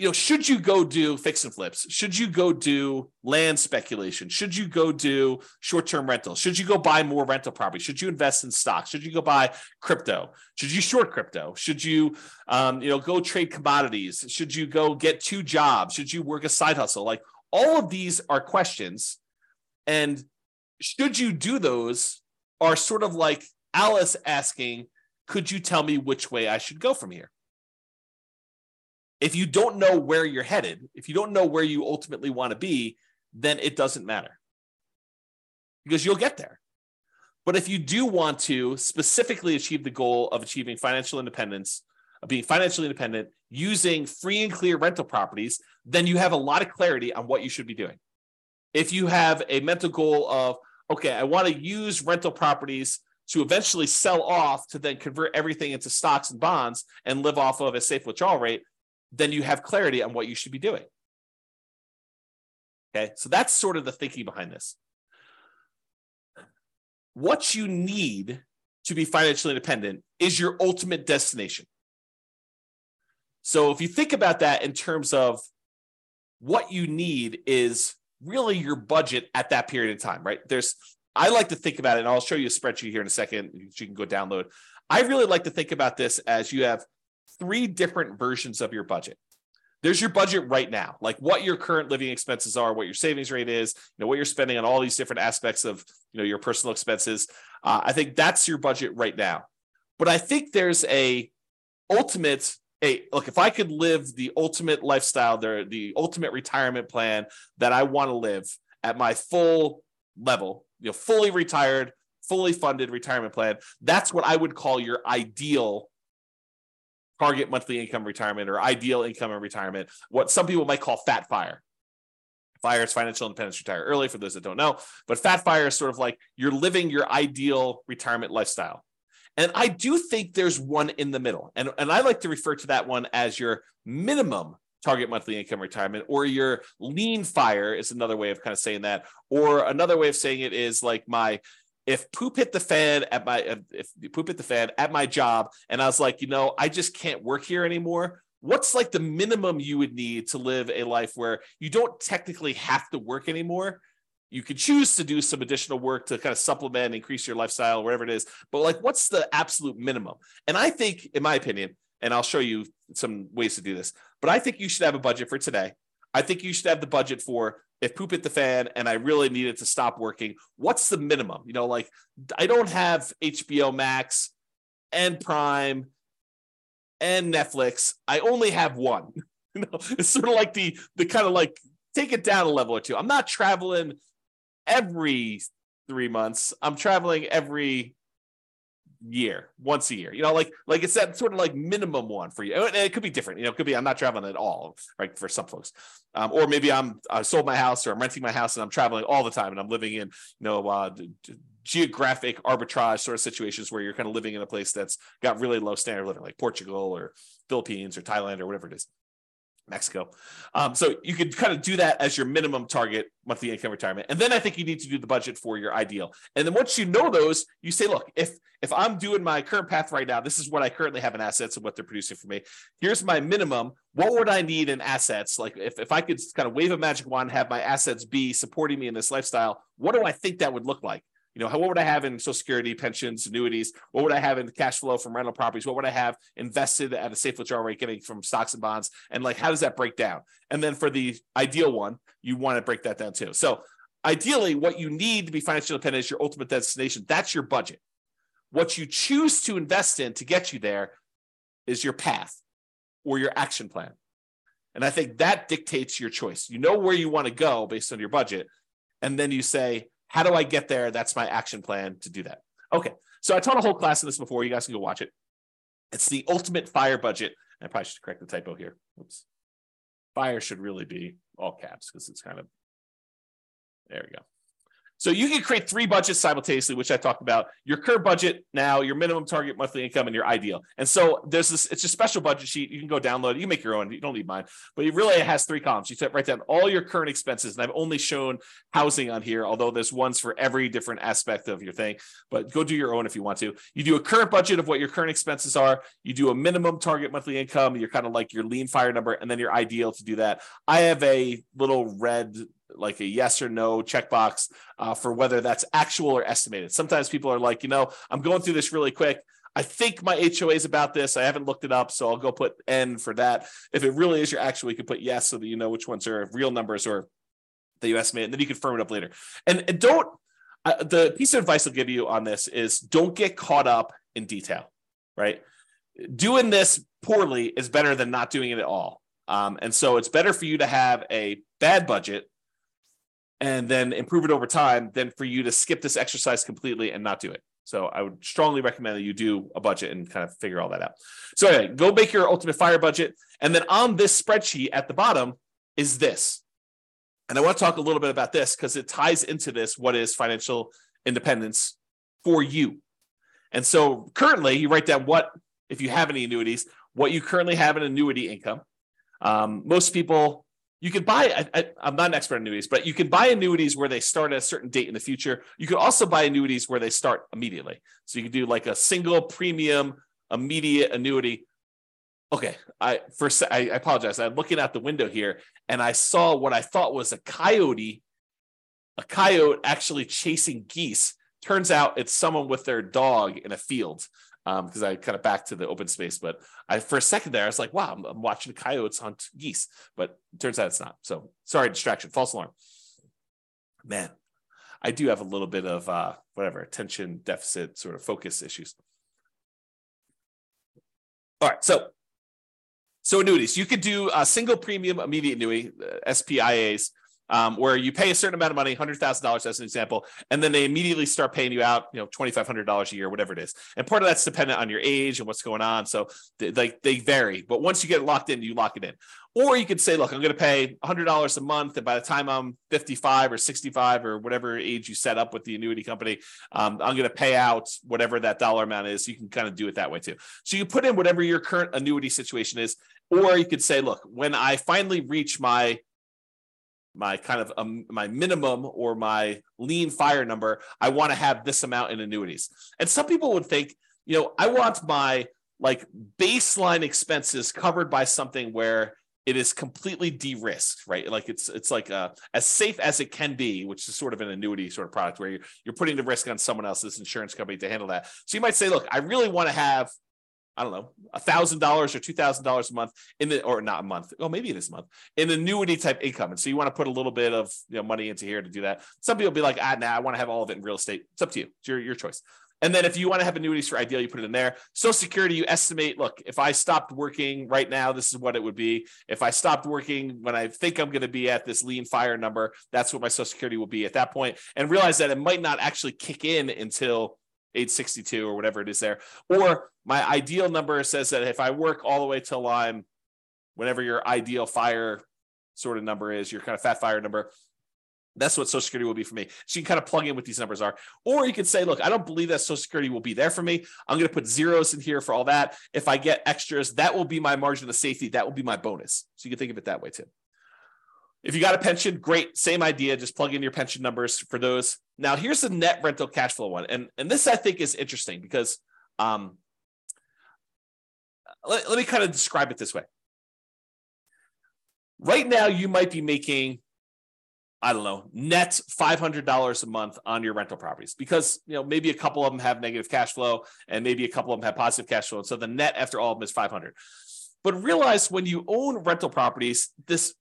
you know, should you go do fix and flips? Should you go do land speculation? Should you go do short term rentals? Should you go buy more rental property? Should you invest in stocks? Should you go buy crypto? Should you short crypto? Should you, um, you know, go trade commodities? Should you go get two jobs? Should you work a side hustle? Like all of these are questions, and should you do those are sort of like Alice asking, "Could you tell me which way I should go from here?" If you don't know where you're headed, if you don't know where you ultimately want to be, then it doesn't matter because you'll get there. But if you do want to specifically achieve the goal of achieving financial independence, of being financially independent using free and clear rental properties, then you have a lot of clarity on what you should be doing. If you have a mental goal of, okay, I want to use rental properties to eventually sell off to then convert everything into stocks and bonds and live off of a safe withdrawal rate, then you have clarity on what you should be doing. Okay, so that's sort of the thinking behind this. What you need to be financially independent is your ultimate destination. So if you think about that in terms of what you need is really your budget at that period of time, right? There's I like to think about it, and I'll show you a spreadsheet here in a second. You can go download. I really like to think about this as you have three different versions of your budget. There's your budget right now, like what your current living expenses are, what your savings rate is, you know, what you're spending on all these different aspects of, you know, your personal expenses. Uh, I think that's your budget right now. But I think there's a ultimate hey, look, if I could live the ultimate lifestyle, the, the ultimate retirement plan that I want to live at my full level, you know, fully retired, fully funded retirement plan, that's what I would call your ideal target monthly income retirement or ideal income and retirement, what some people might call fat fire. Fire is financial independence, retire early for those that don't know. But fat fire is sort of like you're living your ideal retirement lifestyle. And I do think there's one in the middle. And, and I like to refer to that one as your minimum target monthly income retirement, or your lean fire is another way of kind of saying that. Or another way of saying it is like my if poop hit the fan at my if poop hit the fan at my job and I was like, you know, I just can't work here anymore. What's like the minimum you would need to live a life where you don't technically have to work anymore? You could choose to do some additional work to kind of supplement, increase your lifestyle, whatever it is. But like, what's the absolute minimum? And I think, in my opinion, and I'll show you some ways to do this, but I think you should have a budget for today. I think you should have the budget for if poop hit the fan and I really needed to stop working, what's the minimum? You know, like I don't have HBO Max and Prime and Netflix. I only have one. You know, it's sort of like the the kind of like take it down a level or two. I'm not traveling every three months. I'm traveling every year, once a year. You know, like like it's that sort of like minimum one for you. And it could be different. You know, it could be I'm not traveling at all, right? For some folks, um, or maybe I'm I sold my house or I'm renting my house and I'm traveling all the time and I'm living in you know uh, geographic arbitrage sort of situations where you're kind of living in a place that's got really low standard of living, like Portugal or Philippines or Thailand or whatever it is. Mexico. Um, so you could kind of do that as your minimum target monthly income retirement. And then I think you need to do the budget for your ideal. And then once you know those, you say, look, if if I'm doing my current path right now, this is what I currently have in assets and what they're producing for me. Here's my minimum. What would I need in assets? Like if, if I could kind of wave a magic wand, have my assets be supporting me in this lifestyle, what do I think that would look like? You know, how, what would I have in Social Security, pensions, annuities? What would I have in cash flow from rental properties? What would I have invested at a safe withdrawal rate getting from stocks and bonds? And like, how does that break down? And then for the ideal one, you want to break that down too. So ideally, what you need to be financially independent is your ultimate destination. That's your budget. What you choose to invest in to get you there is your path or your action plan. And I think that dictates your choice. You know where you want to go based on your budget. And then you say, how do I get there? That's my action plan to do that. Okay. So I taught a whole class of this before. You guys can go watch it. It's the ultimate fire budget. I probably should correct the typo here. Oops. Fire should really be all caps because it's kind of there we go. So you can create three budgets simultaneously, which I talked about. Your current budget now, your minimum target monthly income, and your ideal. And so there's this. It's a special budget sheet. You can go download. it. You make your own. You don't need mine. But it really has three columns. You write down all your current expenses, and I've only shown housing on here, although there's ones for every different aspect of your thing. But go do your own if you want to. You do a current budget of what your current expenses are. You do a minimum target monthly income. You're kind of like your lean fire number, and then your ideal to do that. I have a little red like a yes or no checkbox uh, for whether that's actual or estimated. Sometimes people are like, you know, I'm going through this really quick. I think my HOA is about this. I haven't looked it up, so I'll go put N for that. If it really is your actual, you can put yes so that you know which ones are real numbers or that you estimate, and then you can firm it up later. And, and don't, uh, the piece of advice I'll give you on this is don't get caught up in detail, right? Doing this poorly is better than not doing it at all. Um, and so it's better for you to have a bad budget and then improve it over time than for you to skip this exercise completely and not do it. So I would strongly recommend that you do a budget and kind of figure all that out. So anyway, go make your ultimate fire budget. And then on this spreadsheet at the bottom is this. And I want to talk a little bit about this because it ties into this what is financial independence for you. And so currently, you write down what, if you have any annuities, what you currently have in annuity income. Um, most people you can buy I, am not an expert in annuities but you can buy annuities where they start at a certain date in the future. You could also buy annuities where they start immediately. So you can do like a single premium immediate annuity. Okay i first I, I apologize. I'm looking out the window here and i saw what i thought was a coyote a coyote actually chasing geese. Turns out it's someone with their dog in a field because um, I kind of back to the open space. But I, for a second there, I was like, wow, I'm, I'm watching coyotes hunt geese. But turns out it's not. So sorry, distraction, false alarm. Man, I do have a little bit of uh, whatever attention deficit sort of focus issues. All right, so so annuities, you could do a single premium immediate annuity, uh, SPIAs, um, where you pay a certain amount of money, hundred thousand dollars as an example, and then they immediately start paying you out, you know, twenty five hundred dollars a year, whatever it is. And part of that's dependent on your age and what's going on. So they, like they vary, but once you get locked in, you lock it in. Or you could say, look, I'm going to pay hundred dollars a month, and by the time I'm fifty five or sixty five or whatever age you set up with the annuity company, um, I'm going to pay out whatever that dollar amount is. You can kind of do it that way too. So you put in whatever your current annuity situation is, or you could say, look, when I finally reach my my kind of um, my minimum or my lean fire number i want to have this amount in annuities. And some people would think you know i want my like baseline expenses covered by something where it is completely de-risked right? Like it's it's like uh, as safe as it can be which is sort of an annuity sort of product where you're, you're putting the risk on someone else's insurance company to handle that. So you might say look i really want to have I don't know, a thousand dollars or two thousand dollars a month in the or not a month. Oh, maybe it is a month in annuity type income. And so you want to put a little bit of you know money into here to do that. Some people be like, ah, nah, I want to have all of it in real estate. It's up to you. It's your, your choice. And then if you want to have annuities for ideal, you put it in there. Social Security, you estimate, look, if I stopped working right now, this is what it would be. If I stopped working when I think I'm going to be at this lean fire number, that's what my Social Security will be at that point. And realize that it might not actually kick in until age 62 or whatever it is there. Or my ideal number says that if I work all the way till I'm whenever your ideal fire sort of number is, your kind of fat fire number, that's what Social Security will be for me. So you can kind of plug in what these numbers are. Or you could say, look, I don't believe that Social Security will be there for me. I'm going to put zeros in here for all that. If I get extras, that will be my margin of safety. That will be my bonus. So you can think of it that way too. If you got a pension, great. Same idea. Just plug in your pension numbers for those. Now, here's the net rental cash flow one. And, and this I think is interesting because um, let, let me kind of describe it this way. Right now, you might be making, I don't know, net $500 a month on your rental properties because, you know, maybe a couple of them have negative cash flow and maybe a couple of them have positive cash flow. And so the net after all of them is 500. But realize when you own rental properties, this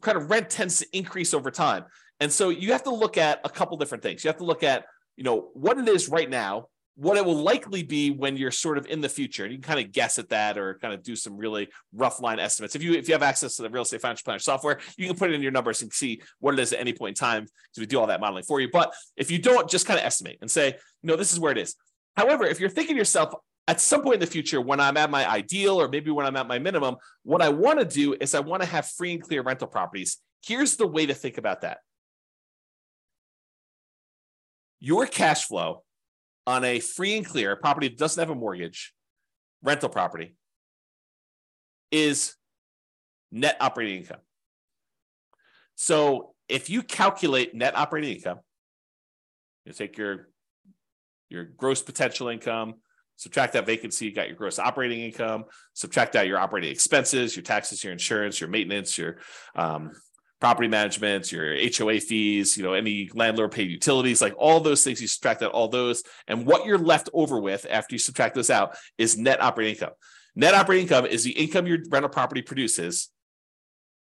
kind of rent tends to increase over time. And so you have to look at a couple different things. You have to look at, you know, what it is right now, what it will likely be when you're sort of in the future. And you can kind of guess at that or kind of do some really rough line estimates. If you if you have access to the real estate financial planner software, you can put it in your numbers and see what it is at any point in time because we do all that modeling for you. But if you don't, just kind of estimate and say, no, this is where it is. However, if you're thinking to yourself, at some point in the future, when I'm at my ideal or maybe when I'm at my minimum, what I want to do is I want to have free and clear rental properties. Here's the way to think about that. your cash flow on a free and clear property that doesn't have a mortgage, rental property, is net operating income. So if you calculate net operating income, you take your your gross potential income, subtract that vacancy, you got your gross operating income, subtract out your operating expenses, your taxes, your insurance, your maintenance, your um, property management, your HOA fees, you know, any landlord paid utilities, like all those things, you subtract out all those. And what you're left over with after you subtract those out is net operating income. Net operating income is the income your rental property produces,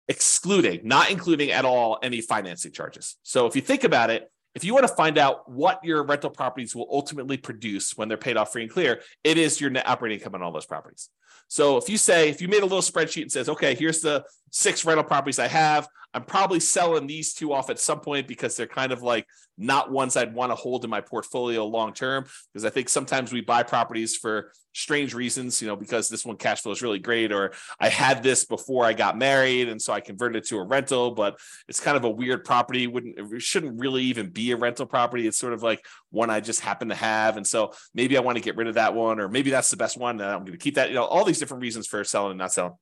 excluding, not including at all any financing charges. So if you think about it, if you want to find out what your rental properties will ultimately produce when they're paid off free and clear, it is your net operating income on all those properties. So if you say, if you made a little spreadsheet and says, okay, here's the six rental properties I have, I'm probably selling these two off at some point because they're kind of like not ones I'd want to hold in my portfolio long term. Because I think sometimes we buy properties for strange reasons, you know, because this one cash flow is really great, or I had this before I got married, and so I converted it to a rental, but it's kind of a weird property. Wouldn't it shouldn't really even be a rental property. It's sort of like one I just happen to have, and so maybe I want to get rid of that one, or maybe that's the best one, I'm going to keep that. You know, all these different reasons for selling and not selling.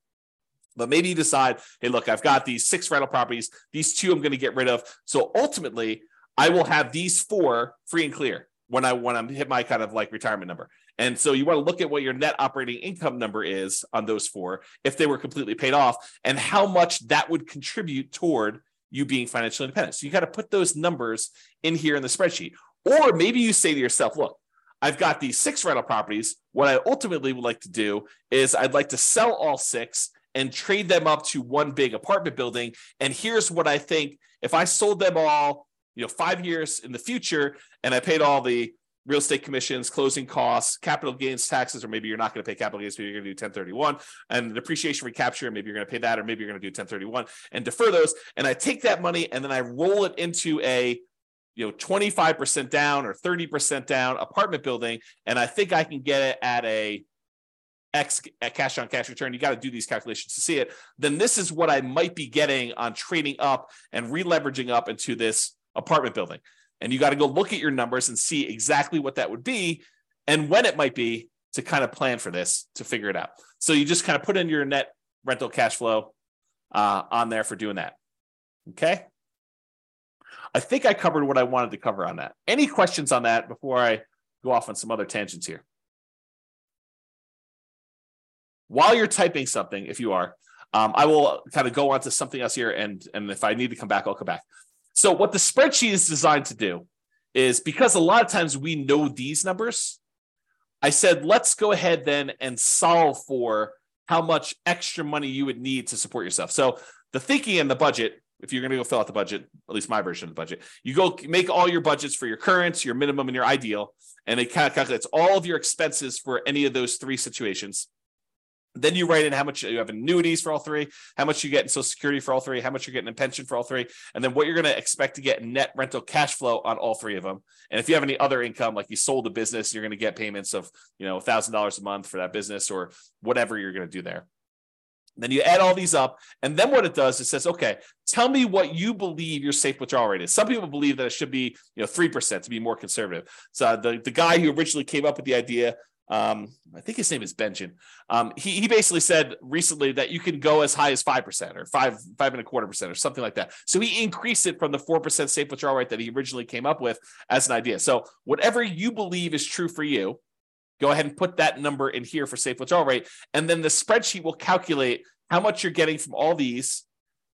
But maybe you decide, hey, look, I've got these six rental properties. These two I'm going to get rid of. So ultimately, I will have these four free and clear when I when I hit my kind of like retirement number. And so you want to look at what your net operating income number is on those four if they were completely paid off and how much that would contribute toward you being financially independent. So you got to put those numbers in here in the spreadsheet. Or maybe you say to yourself, look, I've got these six rental properties. What I ultimately would like to do is I'd like to sell all six and trade them up to one big apartment building. And here's what I think if I sold them all, you know, five years in the future and I paid all the real estate commissions, closing costs, capital gains taxes, or maybe you're not going to pay capital gains, maybe you're going to do 1031, and depreciation recapture, maybe you're going to pay that, or maybe you're going to do 1031 and defer those. And I take that money and then I roll it into a you know 25% down or 30% down apartment building, and I think I can get it at a X cash on cash return, you got to do these calculations to see it, then this is what I might be getting on trading up and re-leveraging up into this apartment building. And you got to go look at your numbers and see exactly what that would be and when it might be to kind of plan for this to figure it out. So you just kind of put in your net rental cash flow uh, on there for doing that. Okay. I think I covered what I wanted to cover on that. Any questions on that before I go off on some other tangents here? While you're typing something, if you are, um, I will kind of go on to something else here, and and if I need to come back, I'll come back. So what the spreadsheet is designed to do is because a lot of times we know these numbers, I said, let's go ahead then and solve for how much extra money you would need to support yourself. So the thinking and the budget, if you're going to go fill out the budget, at least my version of the budget, you go make all your budgets for your current, your minimum, and your ideal, and it kind of calculates all of your expenses for any of those three situations. Then you write in how much you have annuities for all three, how much you get in Social Security for all three, how much you're getting in pension for all three, and then what you're going to expect to get net rental cash flow on all three of them. And if you have any other income, like you sold a business, you're going to get payments of you know thousand dollars a month for that business or whatever you're going to do there. Then you add all these up, and then what it does, it says, okay, tell me what you believe your safe withdrawal rate is. Some people believe that it should be, you know, three percent to be more conservative. So uh, the, the guy who originally came up with the idea um, I think his name is Benjamin. Um, he, he basically said recently that you can go as high as 5% or five, five and a quarter percent or something like that. So he increased it from the 4% safe withdrawal rate that he originally came up with as an idea. So whatever you believe is true for you, go ahead and put that number in here for safe withdrawal rate. And then the spreadsheet will calculate how much you're getting from all these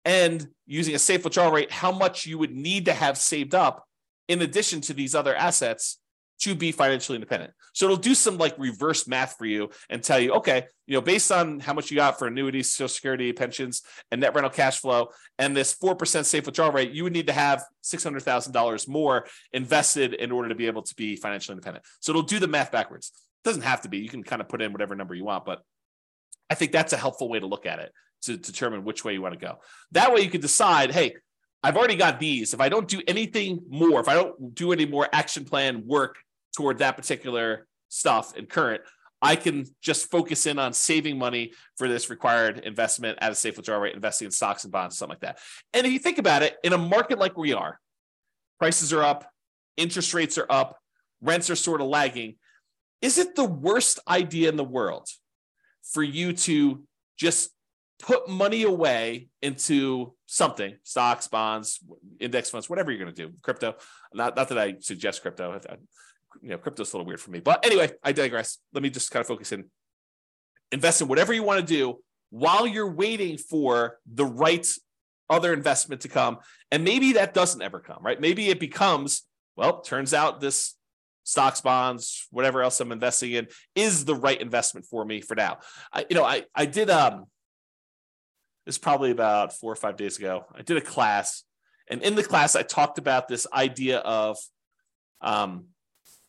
and using a safe withdrawal rate, how much you would need to have saved up in addition to these other assets to be financially independent. So it'll do some like reverse math for you and tell you, okay, you know, based on how much you got for annuities, social security, pensions, and net rental cash flow, and this 4% safe withdrawal rate, you would need to have $600,000 more invested in order to be able to be financially independent. So it'll do the math backwards. It doesn't have to be. You can kind of put in whatever number you want, but I think that's a helpful way to look at it to determine which way you want to go. That way you can decide, hey, I've already got these. If I don't do anything more, if I don't do any more action plan work toward that particular stuff and current, I can just focus in on saving money for this required investment at a safe withdrawal rate, investing in stocks and bonds, something like that. And if you think about it, in a market like we are, prices are up, interest rates are up, rents are sort of lagging. Is it the worst idea in the world for you to just put money away into something, stocks, bonds, index funds, whatever you're going to do, crypto? Not, not that I suggest crypto. You know, crypto's a little weird for me. But anyway, I digress. Let me just kind of focus in. Invest in whatever you want to do while you're waiting for the right other investment to come. And maybe that doesn't ever come, right? Maybe it becomes, well, turns out this stocks, bonds, whatever else I'm investing in is the right investment for me for now. I, you know, I, I did, um, this probably about four or five days ago. I did a class and in the class, I talked about this idea of, um,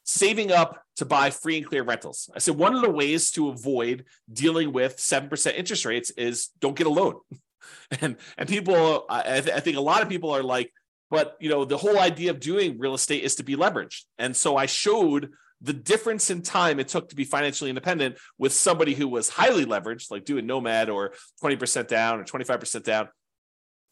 saving up to buy free and clear rentals. I said one of the ways to avoid dealing with 7% interest rates is don't get a loan. and and people I, th- I think a lot of people are like but you know the whole idea of doing real estate is to be leveraged and so i showed the difference in time it took to be financially independent with somebody who was highly leveraged like doing nomad or 20% down or 25% down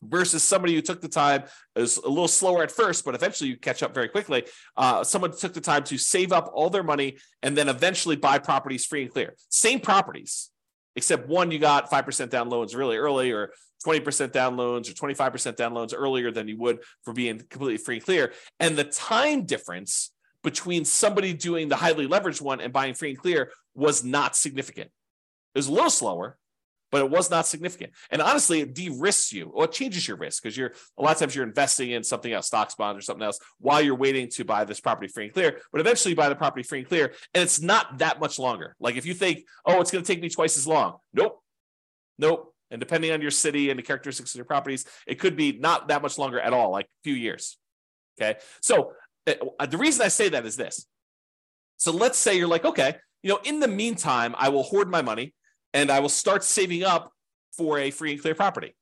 versus somebody who took the time is a little slower at first but eventually you catch up very quickly. Uh, someone took the time to save up all their money and then eventually buy properties free and clear. Same properties except one you got 5% down loans really early or 20% down loans or 25% down loans earlier than you would for being completely free and clear. And the time difference between somebody doing the highly leveraged one and buying free and clear was not significant it was a little slower but it was not significant. And honestly, it de-risks you or it changes your risk because you're a lot of times you're investing in something else, stocks, bonds, or something else while you're waiting to buy this property free and clear. But eventually you buy the property free and clear, and it's not that much longer. Like if you think, oh, it's going to take me twice as long. Nope. Nope. And depending on your city and the characteristics of your properties, it could be not that much longer at all, like a few years. Okay. So Uh, the reason I say that is this. So let's say you're like, okay, you know, in the meantime, I will hoard my money and I will start saving up for a free and clear property.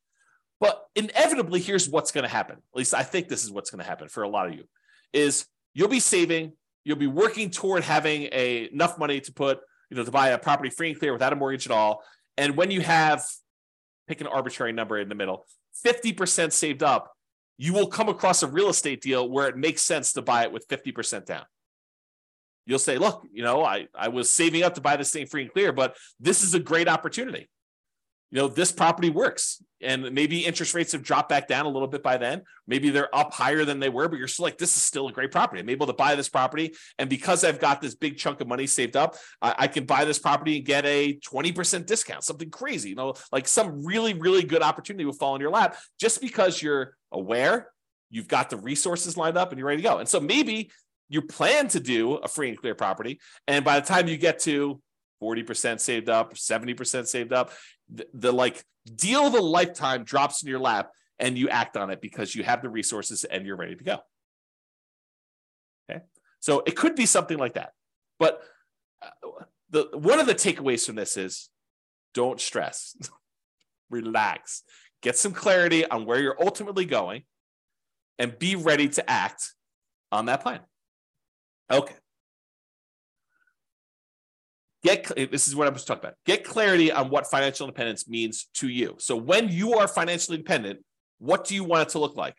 But inevitably, here's what's going to happen. At least I think this is what's going to happen for a lot of you: is you'll be saving, you'll be working toward having a, enough money to put, you know, to buy a property free and clear without a mortgage at all. And when you have, pick an arbitrary number in the middle, 50% saved up, you will come across a real estate deal where it makes sense to buy it with 50% down you'll say, look, you know, I, I was saving up to buy this thing free and clear, but this is a great opportunity. You know, this property works. And maybe interest rates have dropped back down a little bit by then. Maybe they're up higher than they were, but you're still like, this is still a great property. I'm able to buy this property. And because I've got this big chunk of money saved up, I, I can buy this property and get a 20% discount, something crazy, you know, like some really, really good opportunity will fall in your lap just because you're aware, you've got the resources lined up and you're ready to go. And so maybe you plan to do a free and clear property. And by the time you get to 40% saved up, 70% saved up, the, the like deal of a lifetime drops in your lap and you act on it because you have the resources and you're ready to go. Okay. So it could be something like that. But uh, the one of the takeaways from this is don't stress. Relax. Get some clarity on where you're ultimately going and be ready to act on that plan. Okay. Get this is what I was talking about. Get clarity on what financial independence means to you. So when you are financially independent, what do you want it to look like?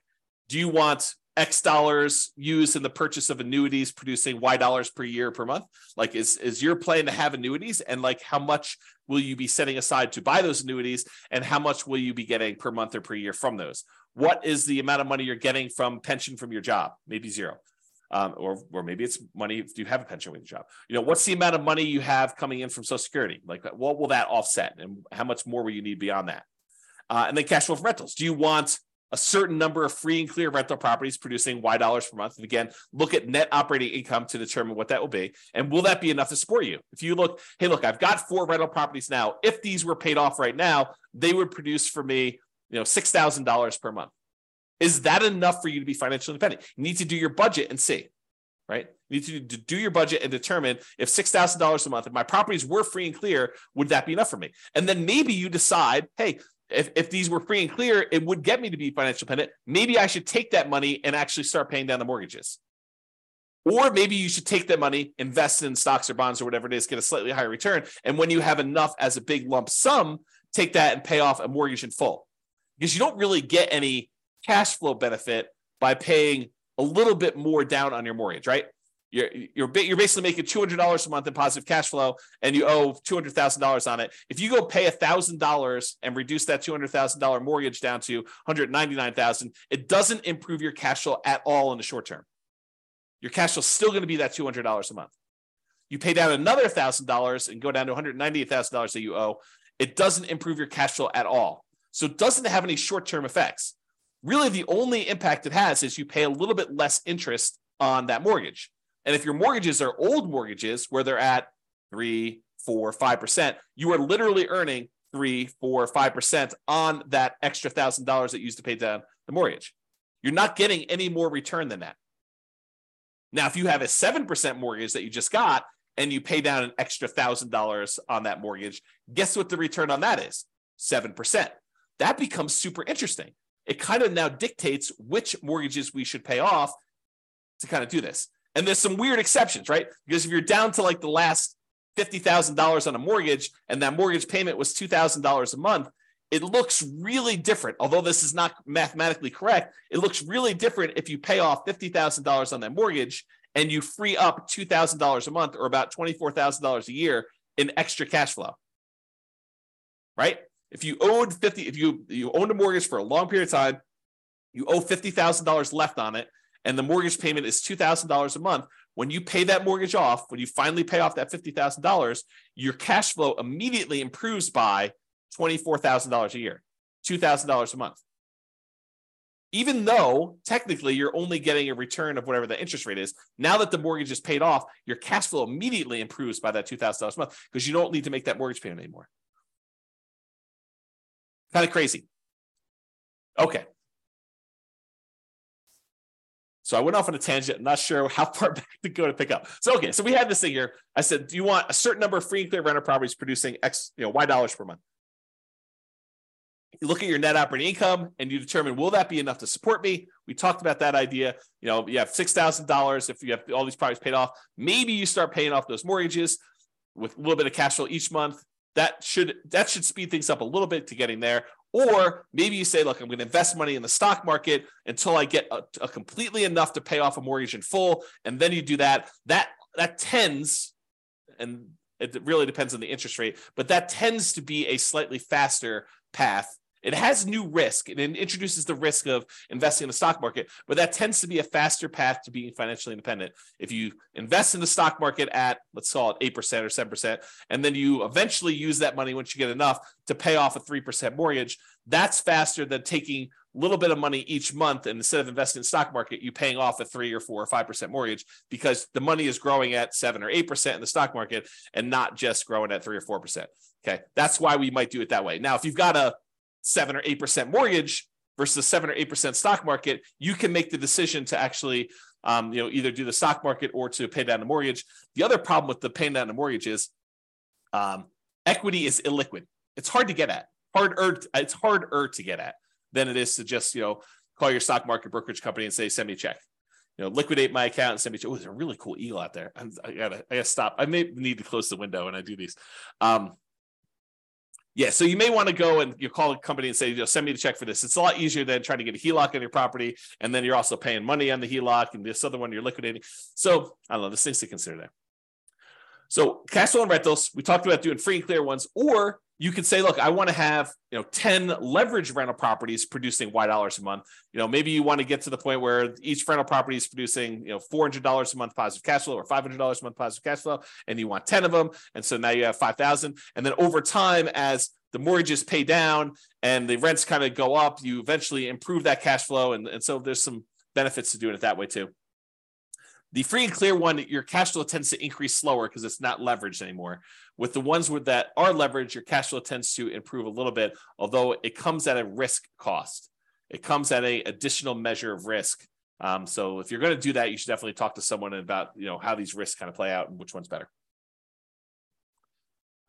Do you want X dollars used in the purchase of annuities producing Y dollars per year per month? Like is is your plan to have annuities and like how much will you be setting aside to buy those annuities and how much will you be getting per month or per year from those? What is the amount of money you're getting from pension from your job? Maybe zero um, or or maybe it's money. Do you have a pension with your job? You know, what's the amount of money you have coming in from Social Security? Like, what will that offset, and how much more will you need beyond that? Uh, and then cash flow from rentals. Do you want a certain number of free and clear rental properties producing Y dollars per month. And again, look at net operating income to determine what that will be. And will that be enough to support you? If you look, hey, look, I've got four rental properties now. If these were paid off right now, they would produce for me, you know, $6,000 per month. Is that enough for you to be financially independent? You need to do your budget and see, right? You need to do your budget and determine if $6,000 a month, if my properties were free and clear, would that be enough for me? And then maybe you decide, hey, if, if these were free and clear, it would get me to be financial independent. Maybe I should take that money and actually start paying down the mortgages. Or maybe you should take that money, invest in stocks or bonds or whatever it is, get a slightly higher return. And when you have enough as a big lump sum, take that and pay off a mortgage in full. Because you don't really get any cash flow benefit by paying a little bit more down on your mortgage, right? You're, you're, you're basically making $200 a month in positive cash flow and you owe $200,000 on it. If you go pay $1,000 and reduce that $200,000 mortgage down to 199,000, it doesn't improve your cash flow at all in the short term. Your cash flow is still going to be that $200 a month. You pay down another $1,000 and go down to $198,000 that you owe, it doesn't improve your cash flow at all. So it doesn't have any short term effects. Really, the only impact it has is you pay a little bit less interest on that mortgage. And if your mortgages are old mortgages where they're at three, four, five percent, you are literally earning three, four, five percent on that extra thousand dollars that you used to pay down the mortgage. You're not getting any more return than that. Now, if you have a seven percent mortgage that you just got and you pay down an extra thousand dollars on that mortgage, guess what the return on that is? Seven percent. That becomes super interesting. It kind of now dictates which mortgages we should pay off to kind of do this. And there's some weird exceptions, right? Because if you're down to like the last $50,000 on a mortgage and that mortgage payment was $2,000 a month, it looks really different. Although this is not mathematically correct, it looks really different if you pay off $50,000 on that mortgage and you free up $2,000 a month or about $24,000 a year in extra cash flow. Right? If you owed 50 if you you owned a mortgage for a long period of time, you owe $50,000 left on it and the mortgage payment is $2,000 a month, when you pay that mortgage off, when you finally pay off that $50,000, your cash flow immediately improves by $24,000 a year, $2,000 a month. Even though technically you're only getting a return of whatever the interest rate is, now that the mortgage is paid off, your cash flow immediately improves by that $2,000 a month because you don't need to make that mortgage payment anymore. Kind of crazy. Okay. So I went off on a tangent. I'm not sure how far back to go to pick up. So okay, so we had this thing here. I said, do you want a certain number of free and clear rental properties producing X, you know, Y dollars per month? You look at your net operating income and you determine will that be enough to support me? We talked about that idea. You know, you have six thousand dollars if you have all these properties paid off. Maybe you start paying off those mortgages with a little bit of cash flow each month. That should that should speed things up a little bit to getting there. Or maybe you say, look, I'm going to invest money in the stock market until I get a, a completely enough to pay off a mortgage in full. And then you do that. That that tends, and it really depends on the interest rate, but that tends to be a slightly faster path it has new risk and it introduces the risk of investing in the stock market, but that tends to be a faster path to being financially independent. If you invest in the stock market at, let's call it 8% or 7%, and then you eventually use that money once you get enough to pay off a 3% mortgage, that's faster than taking a little bit of money each month and instead of investing in stock market you paying off a 3 or 4 or 5% mortgage because the money is growing at 7 or 8% in the stock market and not just growing at 3 or 4% okay? That's why we might do it that way. Now if you've got a seven or eight percent mortgage versus a seven or eight percent stock market, you can make the decision to actually, um, you know, either do the stock market or to pay down the mortgage. The other problem with the paying down the mortgage is um, equity is illiquid. It's hard to get at. Harder, it's harder to get at than it is to just you know call your stock market brokerage company and say send me a check. You know, liquidate my account and send me. Oh, there's a really cool eagle out there. I'm, I gotta, I gotta stop. I may need to close the window when I do these. Um, yeah, so you may want to go and you call a company and say, you know, send me the check for this. It's a lot easier than trying to get a HELOC on your property, and then you're also paying money on the HELOC, and this other one you're liquidating. So I don't know, there's things to consider there. So cash flow and rentals, we talked about doing free and clear ones, or you could say, look, I want to have you know 10 leverage rental properties producing Y dollars a month. You know, maybe you want to get to the point where each rental property is producing, you know, $400 a month positive cash flow or $500 a month positive cash flow, and you want 10 of them. And so now you have 5,000. And then over time, as the mortgages pay down and the rents kind of go up, you eventually improve that cash flow. And, and so there's some benefits to doing it that way too. The free and clear one, your cash flow tends to increase slower because it's not leveraged anymore. With the ones with that are leveraged, your cash flow tends to improve a little bit, although it comes at a risk cost. It comes at a additional measure of risk. Um, so if you're going to do that, you should definitely talk to someone about you know how these risks kind of play out and which one's better.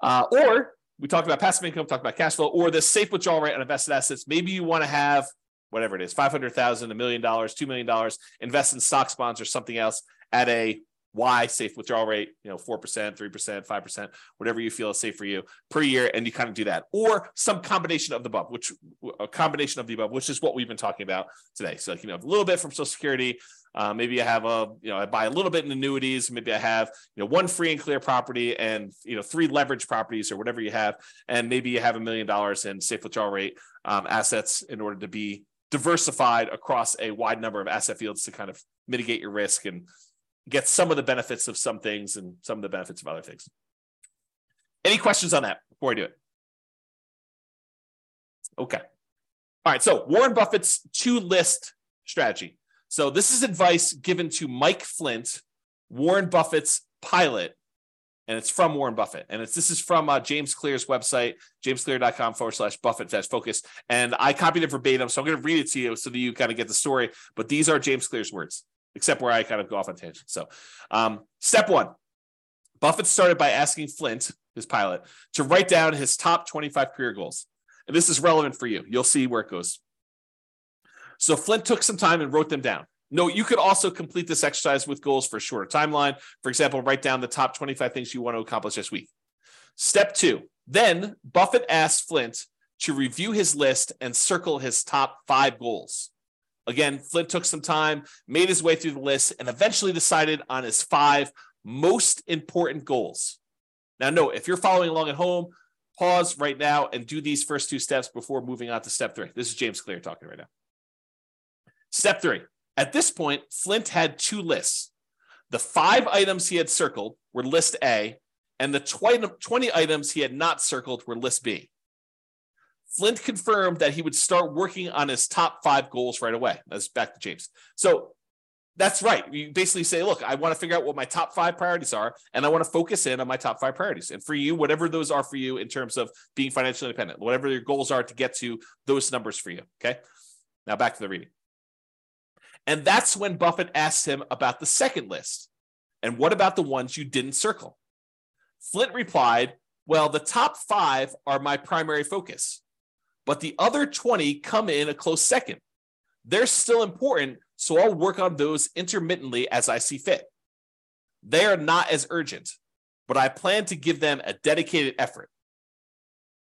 Uh, or we talked about passive income, talked about cash flow, or the safe withdrawal rate on invested assets. Maybe you want to have whatever it is, five hundred thousand, a million dollars, two million dollars, invest in stocks, bonds, or something else at a Y safe withdrawal rate, you know, 4%, 3%, 5%, whatever you feel is safe for you per year. And you kind of do that. Or some combination of the above, which a combination of the above, which is what we've been talking about today. So, like, you know, a little bit from Social Security. Uh, maybe I have a, you know, I buy a little bit in annuities. Maybe I have, you know, one free and clear property and, you know, three leverage properties or whatever you have. And maybe you have a million dollars in safe withdrawal rate um, assets in order to be diversified across a wide number of asset fields to kind of mitigate your risk and get some of the benefits of some things and some of the benefits of other things. Any questions on that before I do it? Okay. All right. So Warren Buffett's two list strategy. So this is advice given to Mike Flint, Warren Buffett's pilot, and it's from Warren Buffett. And it's this is from uh, James Clear's website, jamesclear.com forward slash Buffett dash focus. And I copied it verbatim. So I'm going to read it to you so that you kind of get the story. But these are James Clear's words, except where I kind of go off on tangent. So um, step one Buffett started by asking Flint, his pilot, to write down his top 25 career goals. And this is relevant for you. You'll see where it goes. So Flint took some time and wrote them down. No, you could also complete this exercise with goals for a shorter timeline. For example, write down the top 25 things you want to accomplish this week. Step two. Then Buffett asked Flint to review his list and circle his top five goals. Again, Flint took some time, made his way through the list, and eventually decided on his five most important goals. Now, note if you're following along at home, pause right now and do these first two steps before moving on to step three. This is James Clear talking right now. Step three at this point, Flint had two lists. The five items he had circled were list A, and the 20, 20 items he had not circled were list B. Flint confirmed that he would start working on his top five goals right away. That's back to James. So that's right. You basically say, look, I want to figure out what my top five priorities are, and I want to focus in on my top five priorities. And for you, whatever those are for you in terms of being financially independent, whatever your goals are to get to those numbers for you. Okay. Now back to the reading. And that's when Buffett asked him about the second list. And what about the ones you didn't circle? Flint replied, Well, the top five are my primary focus, but the other 20 come in a close second. They're still important, so I'll work on those intermittently as I see fit. They are not as urgent, but I plan to give them a dedicated effort.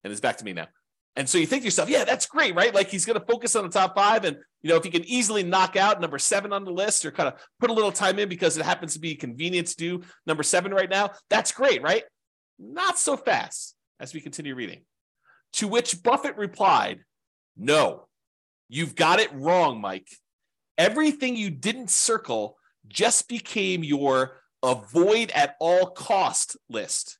And it's back to me now. And so you think to yourself, yeah, that's great, right? Like he's going to focus on the top five. And, you know, if you can easily knock out number seven on the list or kind of put a little time in because it happens to be convenient to do number seven right now, that's great, right? Not so fast as we continue reading. To which Buffett replied, no, you've got it wrong, Mike. Everything you didn't circle just became your avoid at all cost list.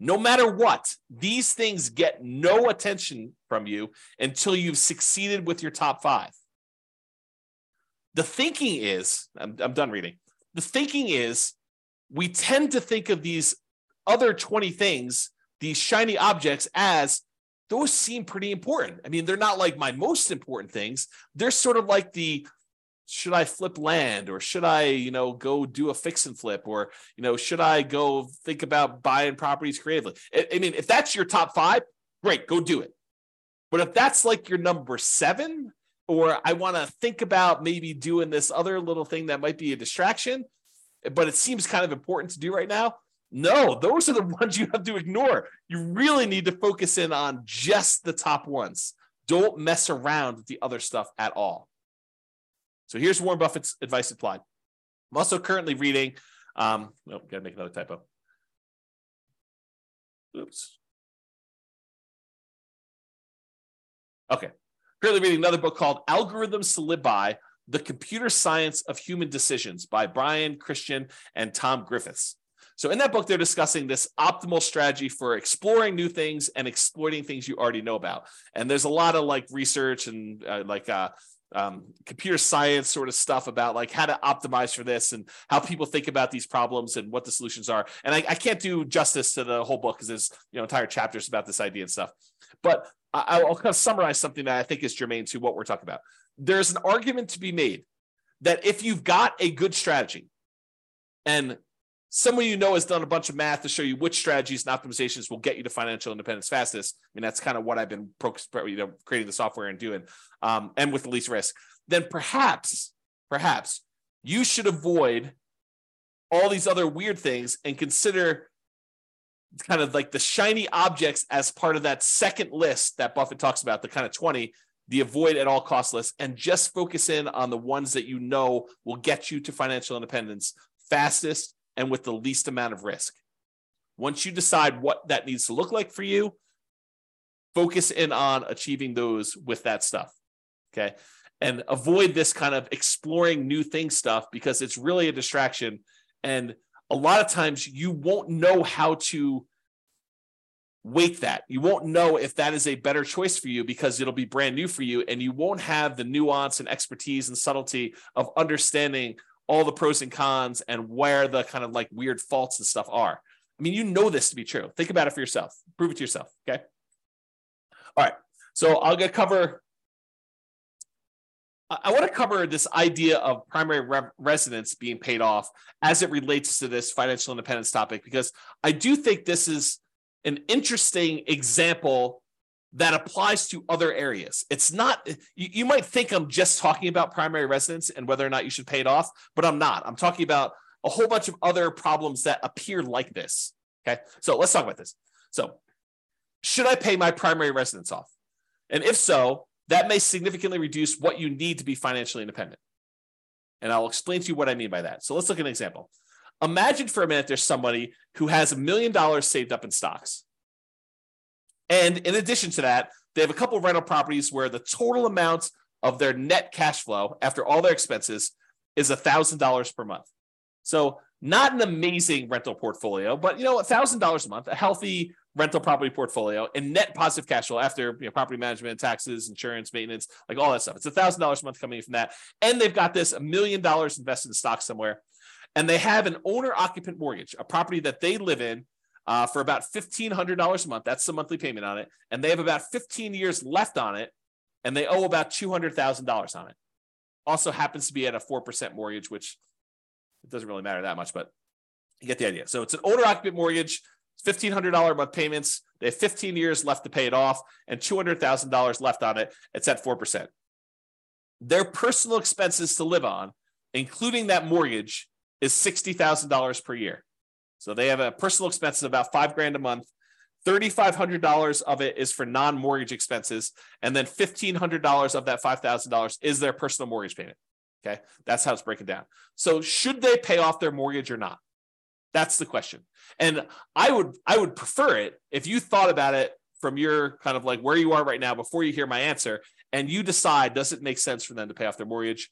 No matter what, these things get no attention from you until you've succeeded with your top five. The thinking is, I'm, I'm done reading. The thinking is, we tend to think of these other 20 things, these shiny objects, as those seem pretty important. I mean, they're not like my most important things. They're sort of like the should I flip land or should I, you know, go do a fix and flip or, you know, should I go think about buying properties creatively? I, I mean, if that's your top five, great, go do it. But if that's like your number seven, or I want to think about maybe doing this other little thing that might be a distraction, but it seems kind of important to do right now. No, those are the ones you have to ignore. You really need to focus in on just the top ones. Don't mess around with the other stuff at all. So here's Warren Buffett's advice applied. I'm also currently reading. Um, oh, gotta make another typo. Oops. Okay. Currently reading another book called Algorithms to Live By The Computer Science of Human Decisions by Brian Christian and Tom Griffiths. So, in that book, they're discussing this optimal strategy for exploring new things and exploiting things you already know about. And there's a lot of like research and uh, like uh, um, computer science sort of stuff about like how to optimize for this and how people think about these problems and what the solutions are. And I, I can't do justice to the whole book because there's you know entire chapters about this idea and stuff. But I, I'll kind of summarize something that I think is germane to what we're talking about. There's an argument to be made that if you've got a good strategy and someone you know has done a bunch of math to show you which strategies and optimizations will get you to financial independence fastest. I mean, that's kind of what I've been you know creating the software and doing, um, and with the least risk. Then perhaps, perhaps you should avoid all these other weird things and consider kind of like the shiny objects as part of that second list that Buffett talks about, the kind of 20, the avoid at all cost list, and just focus in on the ones that you know will get you to financial independence fastest and with the least amount of risk. Once you decide what that needs to look like for you, focus in on achieving those with that stuff. Okay. And avoid this kind of exploring new things stuff because it's really a distraction. And a lot of times you won't know how to weight that. You won't know if that is a better choice for you because it'll be brand new for you and you won't have the nuance and expertise and subtlety of understanding all the pros and cons and where the kind of like weird faults and stuff are. I mean, you know this to be true. Think about it for yourself. Prove it to yourself. Okay. All right. So I'll get cover. I want to cover this idea of primary re- residence being paid off as it relates to this financial independence topic, because I do think this is an interesting example that applies to other areas. It's not, you, you, might think I'm just talking about primary residence and whether or not you should pay it off, but I'm not. I'm talking about a whole bunch of other problems that appear like this. Okay. So let's talk about this. So, should I pay my primary residence off? And if so, that may significantly reduce what you need to be financially independent. And I'll explain to you what I mean by that. So let's look at an example. Imagine for a minute there's somebody who has a million dollars saved up in stocks. And in addition to that, they have a couple of rental properties where the total amount of their net cash flow after all their expenses is $1,000 per month. So not an amazing rental portfolio, but you know, $1,000 a month, a healthy rental property portfolio and net positive cash flow after you know, property management, taxes, insurance, maintenance, like all that stuff. It's $1,000 a month coming from that. And they've got this a million dollars invested in stocks somewhere and they have an owner occupant mortgage, a property that they live in uh, for about $1,500 a month. That's the monthly payment on it. And they have about 15 years left on it, and they owe about $200,000 on it. Also happens to be at a 4% mortgage, which it doesn't really matter that much, but you get the idea. So it's an owner occupant mortgage, $1,500 a month payments. They have 15 years left to pay it off and $200,000 left on it. It's at 4%. Their personal expenses to live on, including that mortgage, is $60,000 per year. So they have a personal expense of about five grand a month. $3,500 of it is for non mortgage expenses. And then $1,500 of that $5,000 is their personal mortgage payment. Okay. That's how it's breaking down. So should they pay off their mortgage or not? That's the question. And I would, I would prefer it if you thought about it from your kind of like where you are right now before you hear my answer and you decide, does it make sense for them to pay off their mortgage?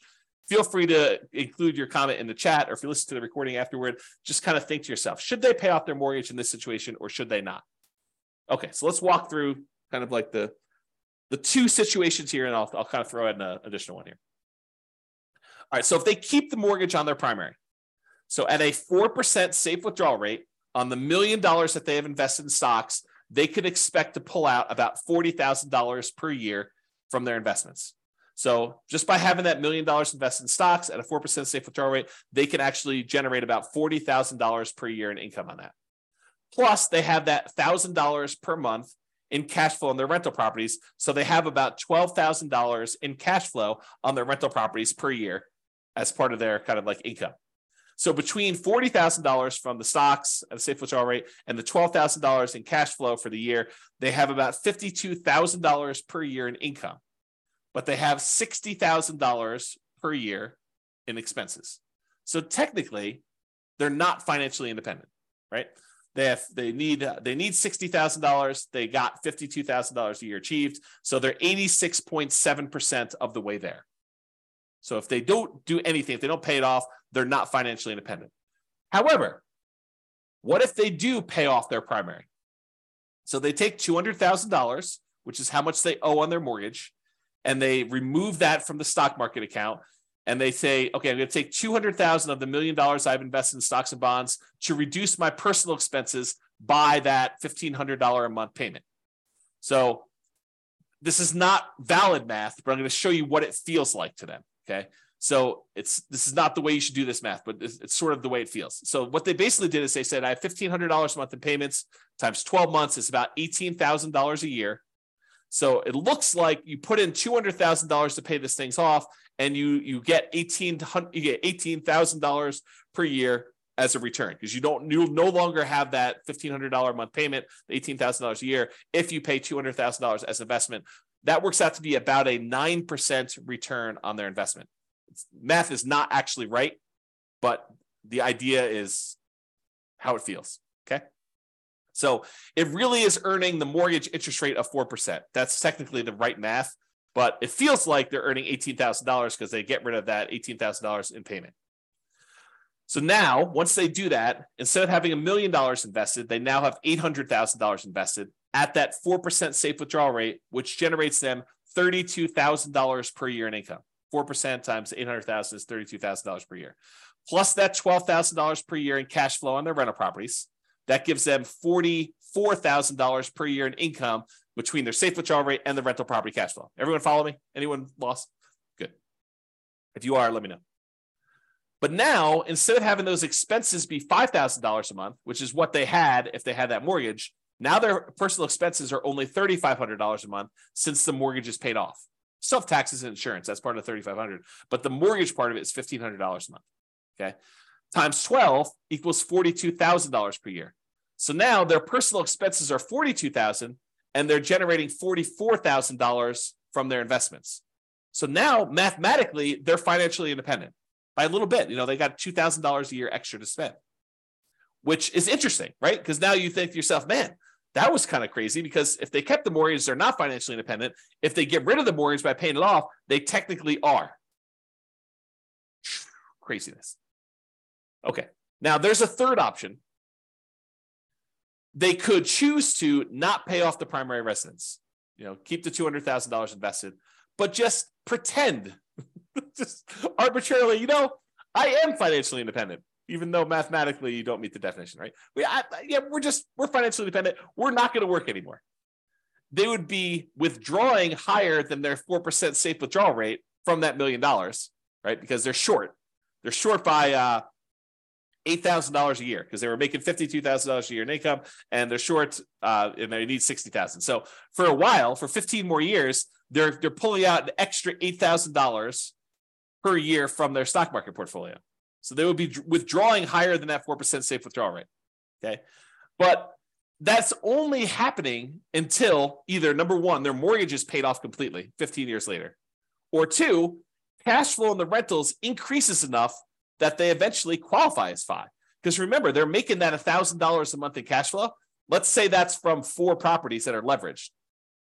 Feel free to include your comment in the chat or if you listen to the recording afterward just kind of think to yourself should they pay off their mortgage in this situation or should they not? Okay so let's walk through kind of like the the two situations here and i'll, I'll kind of throw in an additional one here. All right so if they keep the mortgage on their primary so at a 4% safe withdrawal rate on the million dollars that they have invested in stocks they could expect to pull out about $40000 per year from their investments so just by having that million dollars invested in stocks at a 4% safe withdrawal rate, they can actually generate about $40,000 per year in income on that. Plus, they have that $1,000 per month in cash flow on their rental properties. So they have about $12,000 in cash flow on their rental properties per year as part of their kind of like income. So between $40,000 from the stocks at a safe withdrawal rate and the $12,000 in cash flow for the year, they have about $52,000 per year in income but they have $60,000 per year in expenses. So technically, they're not financially independent, right? They have they need they need sixty thousand dollars. They got fifty two thousand dollars a year achieved, so they're eighty six point seven percent of the way there. So if they don't do anything, if they don't pay it off, they're not financially independent. However, what if they do pay off their primary? So they take two hundred thousand dollars, which is how much they owe on their mortgage, and they remove that from the stock market account and they say, okay, I'm going to take 200,000 of the million dollars I've invested in stocks and bonds to reduce my personal expenses by that $1,500 a month payment. So this is not valid math, but I'm going to show you what it feels like to them. Okay. So it's this is not the way you should do this math, but it's, it's sort of the way it feels. So what they basically did is they said, I have $1,500 a month in payments times 12 months. is about $18,000 a year. So it looks like you put in two hundred thousand dollars to pay this things off, and you you get eighteen you get eighteen thousand dollars per year as a return because you don't you no longer have that $1,500 a month payment, the $18,000 a year. If you pay $200,000 as investment, that works out to be about a 9% return on their investment. Math is not actually right, but the idea is how it feels. Okay. So it really is earning the mortgage interest rate of 4%. That's technically the right math, but it feels like they're earning $18,000 because they get rid of that $18,000 in payment. So now, once they do that, instead of having a million dollars invested, they now have $800,000 invested at that 4% safe withdrawal rate, which generates them $32,000 per year in income. 4% times 800,000 is $32,000 per year. Plus that $12,000 per year in cash flow on their rental properties. That gives them $44,000 per year in income between their safe withdrawal rate and the rental property cash flow. Everyone follow me? Anyone lost? Good. If you are, let me know. But now, instead of having those expenses be $5,000 a month, which is what they had if they had that mortgage, now their personal expenses are only $3,500 a month since the mortgage is paid off. Self taxes and insurance, that's part of the 3500 but the mortgage part of it is $1,500 a month. Okay. Times 12 equals $42,000 per year. So now their personal expenses are 42,000 and they're generating $44,000 from their investments. So now mathematically they're financially independent by a little bit. You know, they got $2,000 a year extra to spend, which is interesting, right? Because now you think to yourself, man, that was kind of crazy because if they kept the mortgage, they're not financially independent. If they get rid of the mortgage by paying it off, they technically are. Craziness. Okay. Now there's a third option. They could choose to not pay off the primary residence, you know, keep the $200,000 invested, but just pretend, just arbitrarily, you know, I am financially independent even though mathematically you don't meet the definition, right? We, I, yeah, we're just we're financially dependent. We're not going to work anymore. They would be withdrawing higher than their four percent safe withdrawal rate from that million dollars, right? Because they're short. They're short by uh, eight thousand dollars a year because they were making fifty two thousand dollars a year in income, and they're short uh, and they need sixty thousand. So for a while, for fifteen more years, they're they're pulling out an extra eight thousand dollars per year from their stock market portfolio. So they would be withdrawing higher than that 4% safe withdrawal rate. Okay. But that's only happening until either number one, their mortgage is paid off completely 15 years later, or two, cash flow in the rentals increases enough that they eventually qualify as FI. Because remember, they're making that $1,000 a month in cash flow. Let's say that's from four properties that are leveraged.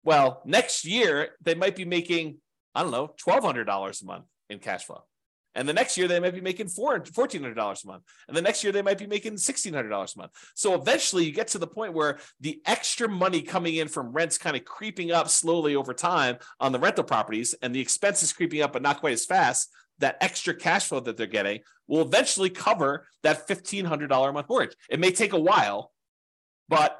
Well, next year, they might be making, I don't know, $1,200 a month in cash flow. And the next year they might be making $1,400 a month. And the next year they might be making $1,600 a month. So eventually you get to the point where the extra money coming in from rents kind of creeping up slowly over time on the rental properties and the expenses creeping up, but not quite as fast. That extra cash flow that they're getting will eventually cover that $1,500 a month mortgage. It may take a while, but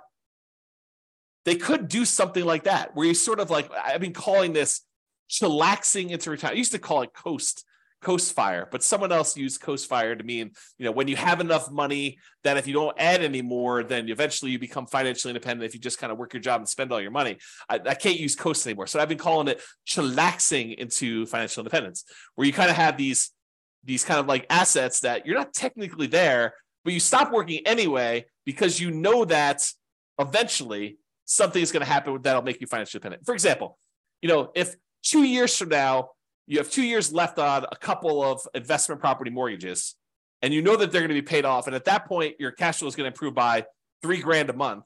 they could do something like that where you sort of like, I've been calling this chillaxing into retirement. I used to call it coast coast fire, but someone else used coast fire to mean, you know, when you have enough money that if you don't add anymore, then eventually you become financially independent if you just kind of work your job and spend all your money. I, I can't use coast anymore. So I've been calling it chillaxing into financial independence, where you kind of have these, these kind of like assets that you're not technically there, but you stop working anyway because you know that eventually something is going to happen that'll make you financially independent. For example, you know, if two years from now you have two years left on a couple of investment property mortgages, and you know that they're going to be paid off. And at that point, your cash flow is going to improve by three grand a month.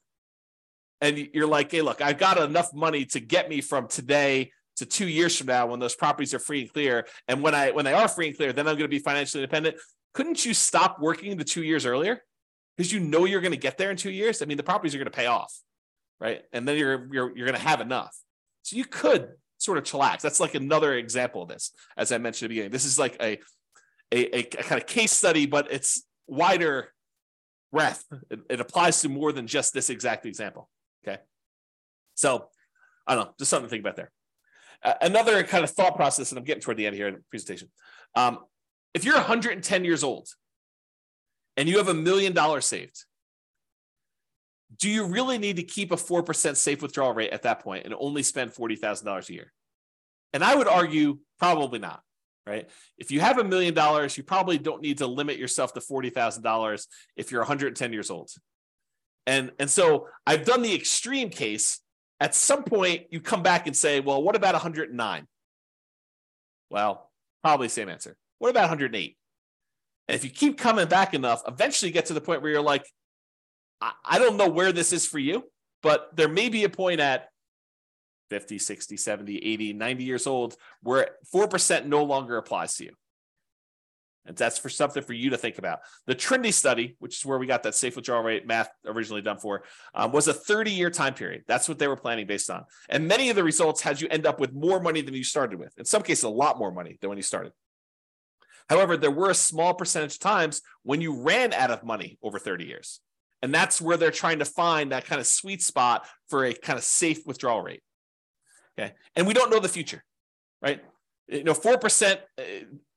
And you're like, hey, look, I've got enough money to get me from today to two years from now when those properties are free and clear. And when I when they are free and clear, then I'm going to be financially independent. Couldn't you stop working the two years earlier? Because you know you're going to get there in two years. I mean, the properties are going to pay off, right? And then you're you're you're going to have enough. So you could sort of chillax. That's like another example of this, as I mentioned at the beginning. This is like a, a, a kind of case study, but it's wider breadth. It, it applies to more than just this exact example. Okay. So I don't know, just something to think about there. Uh, another kind of thought process, and I'm getting toward the end here in the presentation. Um, if you're 110 years old and you have a million dollars saved, do you really need to keep a 4% safe withdrawal rate at that point and only spend $40,000 a year? And I would argue probably not. right? If you have a million dollars, you probably don't need to limit yourself to $40,000 if you're 110 years old. And, and so I've done the extreme case. At some point, you come back and say, well, what about 109? Well, probably same answer. What about 108? And if you keep coming back enough, eventually you get to the point where you're like, I, don't know where this is for you, but there may be a point at 50, 60, 70, 80, 90 years old where 4% no longer applies to you. And that's for something for you to think about. The Trinity study, which is where we got that safe withdrawal rate math originally done for, um, was a 30 year time period. That's what they were planning based on. And many of the results had you end up with more money than you started with. In some cases, a lot more money than when you started. However, there were a small percentage of times when you ran out of money over 30 years. And that's where they're trying to find that kind of sweet spot for a kind of safe withdrawal rate. Okay. And we don't know the future, right? You know, 4% uh,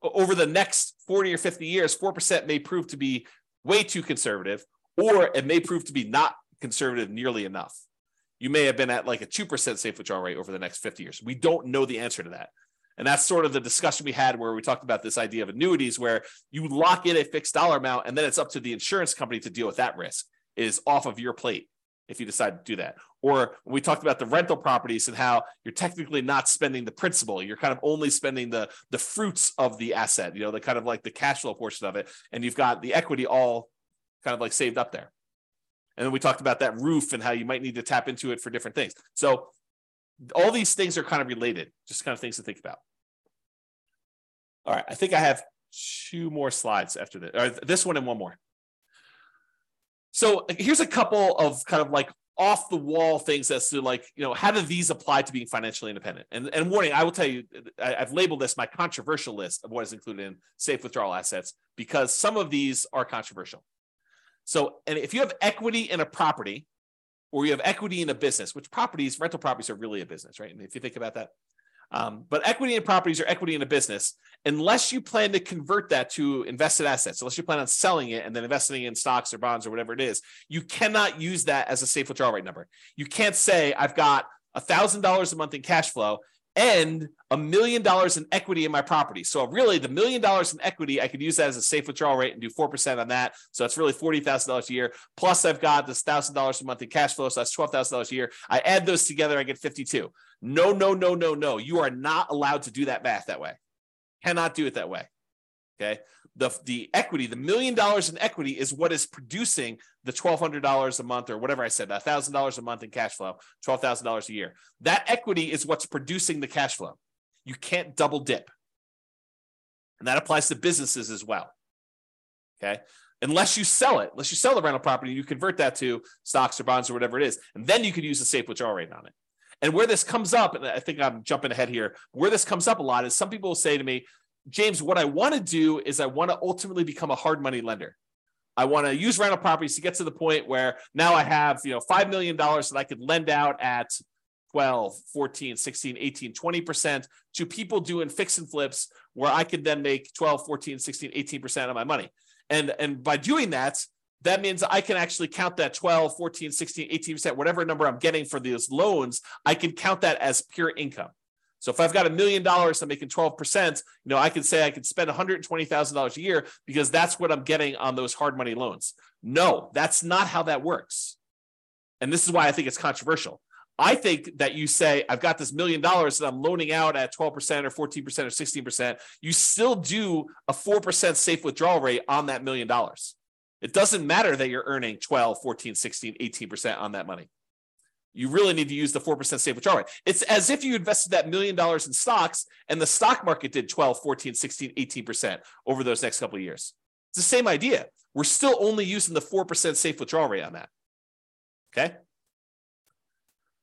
over the next 40 or 50 years, 4% may prove to be way too conservative, or it may prove to be not conservative nearly enough. You may have been at like a 2% safe withdrawal rate over the next 50 years. We don't know the answer to that. And that's sort of the discussion we had where we talked about this idea of annuities, where you lock in a fixed dollar amount and then it's up to the insurance company to deal with that risk, is off of your plate if you decide to do that. Or we talked about the rental properties and how you're technically not spending the principal. You're kind of only spending the the fruits of the asset, you know, the kind of like the cash flow portion of it. And you've got the equity all kind of like saved up there. And then we talked about that roof and how you might need to tap into it for different things. So all these things are kind of related, just kind of things to think about. All right, I think I have two more slides after this, or this one and one more. So here's a couple of kind of like off the wall things as to like, you know, how do these apply to being financially independent? And, and warning, I will tell you, I, have labeled this my controversial list of what is included in safe withdrawal assets because some of these are controversial. So, and if you have equity in a property or you have equity in a business, which properties, rental properties are really a business, right? And if you think about that, um, but equity in properties or equity in a business, unless you plan to convert that to invested assets, unless you plan on selling it and then investing in stocks or bonds or whatever it is, you cannot use that as a safe withdrawal rate number. You can't say, I've got $1,000 a month in cash flow and a million dollars in equity in my property. So really the million dollars in equity, I could use that as a safe withdrawal rate and do 4% on that. So that's really $40,000 a year. Plus I've got this $1,000 a month in cash flow. So that's $12,000 a year. I add those together, I get 52. No, no, no, no, no. You are not allowed to do that math that way. Cannot do it that way. Okay. The, the equity, the million dollars in equity is what is producing the $1,200 a month or whatever I said, $1,000 a month in cash flow, $12,000 a year. That equity is what's producing the cash flow. You can't double dip. And that applies to businesses as well. Okay. Unless you sell it, unless you sell the rental property, you convert that to stocks or bonds or whatever it is. And then you could use the safe withdrawal rate on it. And where this comes up, and I think I'm jumping ahead here, where this comes up a lot is some people will say to me, James, what I want to do is I want to ultimately become a hard money lender. I want to use rental properties to get to the point where now I have, you know, $5 million that I could lend out at 12, 14, 16, 18, 20% to people doing fix and flips where I could then make 12, 14, 16, 18% of my money. And, and by doing that, that means I can actually count that 12, 14, 16, 18%, whatever number I'm getting for those loans, I can count that as pure income. So if I've got a million dollars, I'm making 12%, you know, I could say I could spend $120,000 a year because that's what I'm getting on those hard money loans. No, that's not how that works. And this is why I think it's controversial. I think that you say, I've got this million dollars that I'm loaning out at 12% or 14% or 16%. You still do a 4% safe withdrawal rate on that million dollars. It doesn't matter that you're earning 12, 14, 16, 18% on that money. You really need to use the 4% safe withdrawal rate. It's as if you invested that million dollars in stocks and the stock market did 12, 14, 16, 18% over those next couple of years. It's the same idea. We're still only using the 4% safe withdrawal rate on that. Okay.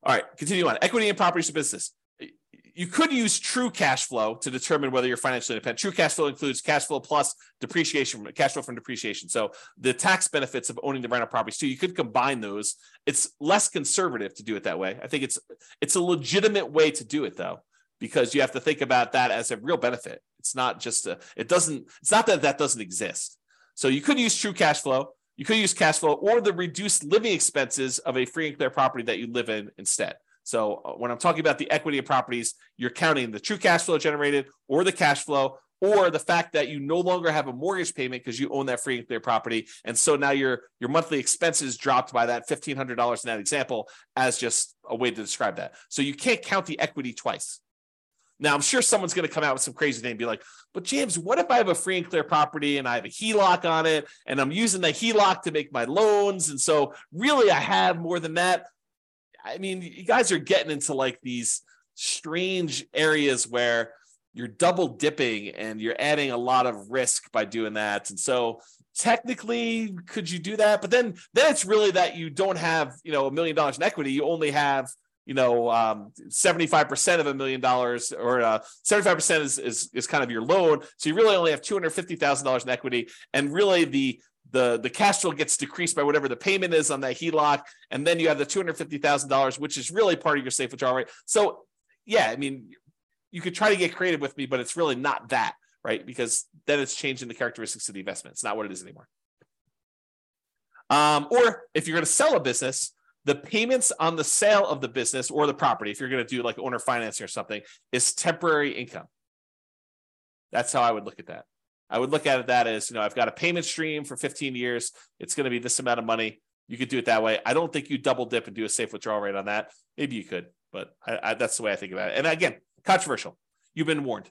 All right, continue on. Equity and properties of business you could use true cash flow to determine whether you're financially independent. True cash flow includes cash flow plus depreciation, cash flow from depreciation. So the tax benefits of owning the rental properties too. You could combine those. It's less conservative to do it that way. I think it's it's a legitimate way to do it though, because you have to think about that as a real benefit. It's not just a. It doesn't. It's not that that doesn't exist. So you could use true cash flow. You could use cash flow or the reduced living expenses of a free and clear property that you live in instead. So uh, when I'm talking about the equity of properties, you're counting the true cash flow generated or the cash flow or the fact that you no longer have a mortgage payment because you own that free and clear property. And so now your, your monthly expenses dropped by that $1,500 in that example as just a way to describe that. So you can't count the equity twice. Now, I'm sure someone's going to come out with some crazy thing and be like, but James, what if I have a free and clear property and I have a HELOC on it and I'm using the HELOC to make my loans? And so really I have more than that. I mean, you guys are getting into like these strange areas where you're double dipping and you're adding a lot of risk by doing that. And so technically could you do that? But then then it's really that you don't have, you know, a million dollars in equity. You only have you know, um, 75% of a million dollars or uh, 75% is, is, is kind of your loan. So you really only have $250,000 in equity. And really the, the, the cash flow gets decreased by whatever the payment is on that HELOC. And then you have the $250,000, which is really part of your safe withdrawal rate. So yeah, I mean, you could try to get creative with me, but it's really not that, right? Because then it's changing the characteristics of the investment. It's not what it is anymore. Um, or if you're going to sell a business, the payments on the sale of the business or the property, if you're going to do like owner financing or something, is temporary income. That's how I would look at that. I would look at it that as, you know, I've got a payment stream for 15 years. It's going to be this amount of money. You could do it that way. I don't think you double dip and do a safe withdrawal rate on that. Maybe you could, but I, I, that's the way I think about it. And again, controversial. You've been warned.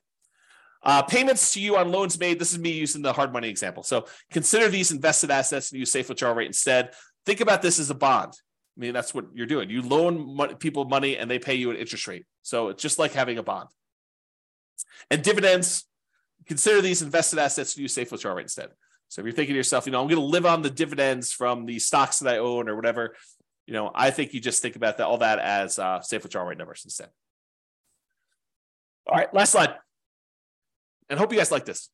Uh, payments to you on loans made. This is me using the hard money example. So consider these invested assets and use safe withdrawal rate instead. Think about this as a bond. I mean, that's what you're doing. You loan money, people money and they pay you an interest rate. So it's just like having a bond. And dividends, consider these invested assets to use safe withdrawal rate instead. So if you're thinking to yourself, you know, I'm going to live on the dividends from the stocks that I own or whatever, you know, I think you just think about that all that as uh, safe withdrawal rate numbers instead. All right, last slide. And hope you guys like this.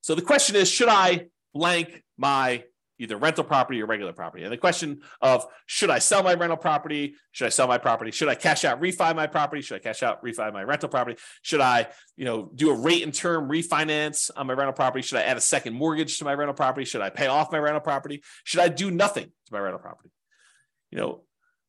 So the question is, should I blank my either rental property or regular property. And the question of should I sell my rental property? Should I sell my property? Should I cash out, refi my property? Should I cash out, refi my rental property? Should I, you know, do a rate and term refinance on my rental property? Should I add a second mortgage to my rental property? Should I pay off my rental property? Should I do nothing to my rental property? You know,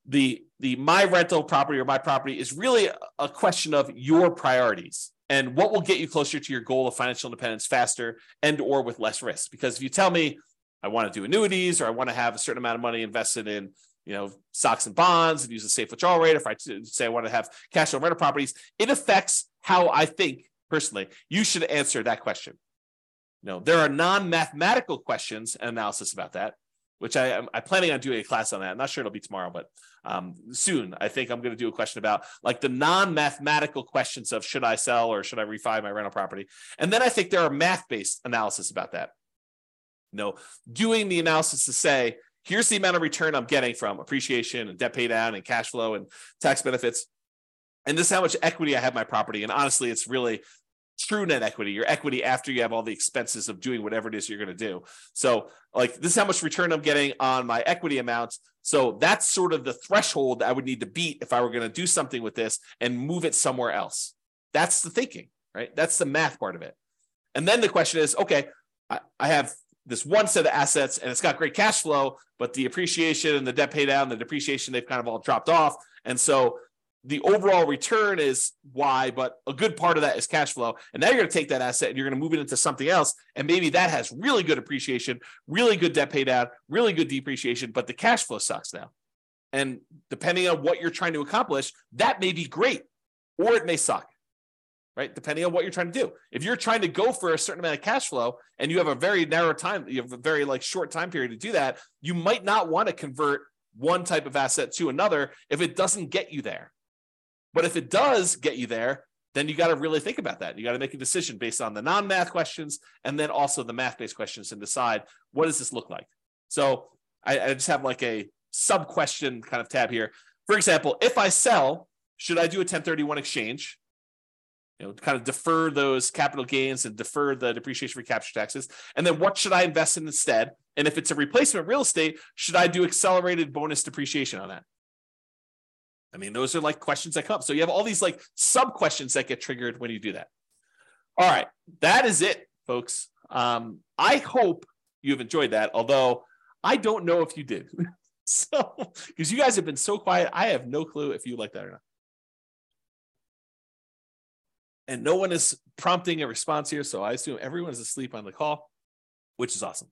the the my rental property or my property is really a question of your priorities and what will get you closer to your goal of financial independence faster and or with less risk because if you tell me I want to do annuities or I want to have a certain amount of money invested in you know stocks and bonds and use a safe withdrawal rate. If I say I want to have cash on rental properties, it affects how I think personally you should answer that question. Know, there are non-mathematical questions and analysis about that, which I, am planning on doing a class on that. I'm not sure it'll be tomorrow, but um, soon I think I'm going to do a question about like the non-mathematical questions of should I sell or should I refi my rental property, and then I think there are math-based analysis about that know, doing the analysis to say, here's the amount of return I'm getting from appreciation and debt pay down and cash flow and tax benefits. And this is how much equity I have my property. And honestly, it's really true net equity, your equity after you have all the expenses of doing whatever it is you're going to do. So, like, this is how much return I'm getting on my equity amount. So, that's sort of the threshold I would need to beat if I were going to do something with this and move it somewhere else. That's the thinking, right? That's the math part of it. And then the question is okay, I, I have this one set of assets and it's got great cash flow, but the appreciation and the debt pay down, the depreciation, they've kind of all dropped off. And so the overall return is Y, but a good part of that is cash flow. And now you're going to take that asset and you're going to move it into something else. And maybe that has really good appreciation, really good debt pay down, really good depreciation, but the cash flow sucks now. And depending on what you're trying to accomplish, that may be great or it may suck right? Depending on what you're trying to do. If you're trying to go for a certain amount of cash flow and you have a very narrow time, you have a very like short time period to do that, you might not want to convert one type of asset to another if it doesn't get you there. But if it does get you there, then you got to really think about that. You got to make a decision based on the non-math questions and then also the math-based questions and decide what does this look like. So I, I just have like a sub question kind of tab here. For example, if I sell, should I do a 1031 exchange? You know, kind of defer those capital gains and defer the depreciation recapture taxes. And then what should I invest in instead? And if it's a replacement real estate, should I do accelerated bonus depreciation on that? I mean, those are like questions that come. Up so you have all these like sub questions that get triggered when you do that. All right, that is it, folks. Um, I hope you've enjoyed that, although I don't know if you did. so, because you guys have been so quiet, I have no clue if you like that or not. And no one is prompting a response here. So I assume everyone is asleep on the call, which is awesome.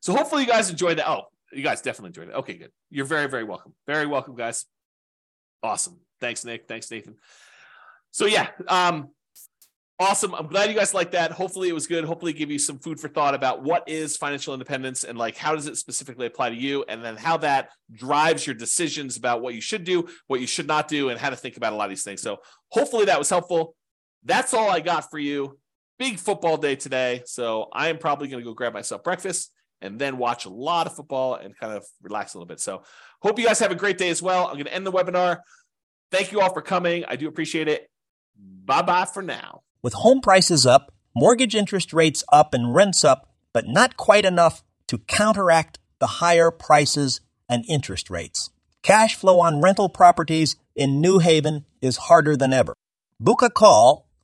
So hopefully you guys enjoyed that. Oh, you guys definitely enjoyed it. Okay, good. You're very, very welcome. Very welcome, guys. Awesome. Thanks, Nick. Thanks, Nathan. So yeah, um, awesome. I'm glad you guys liked that. Hopefully it was good. Hopefully give you some food for thought about what is financial independence and like how does it specifically apply to you, and then how that drives your decisions about what you should do, what you should not do, and how to think about a lot of these things. So hopefully that was helpful. That's all I got for you. Big football day today. So I am probably going to go grab myself breakfast and then watch a lot of football and kind of relax a little bit. So hope you guys have a great day as well. I'm going to end the webinar. Thank you all for coming. I do appreciate it. Bye bye for now. With home prices up, mortgage interest rates up, and rents up, but not quite enough to counteract the higher prices and interest rates. Cash flow on rental properties in New Haven is harder than ever. Book a call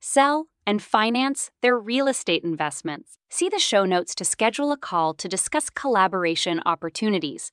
sell, and finance their real estate investments. See the show notes to schedule a call to discuss collaboration opportunities.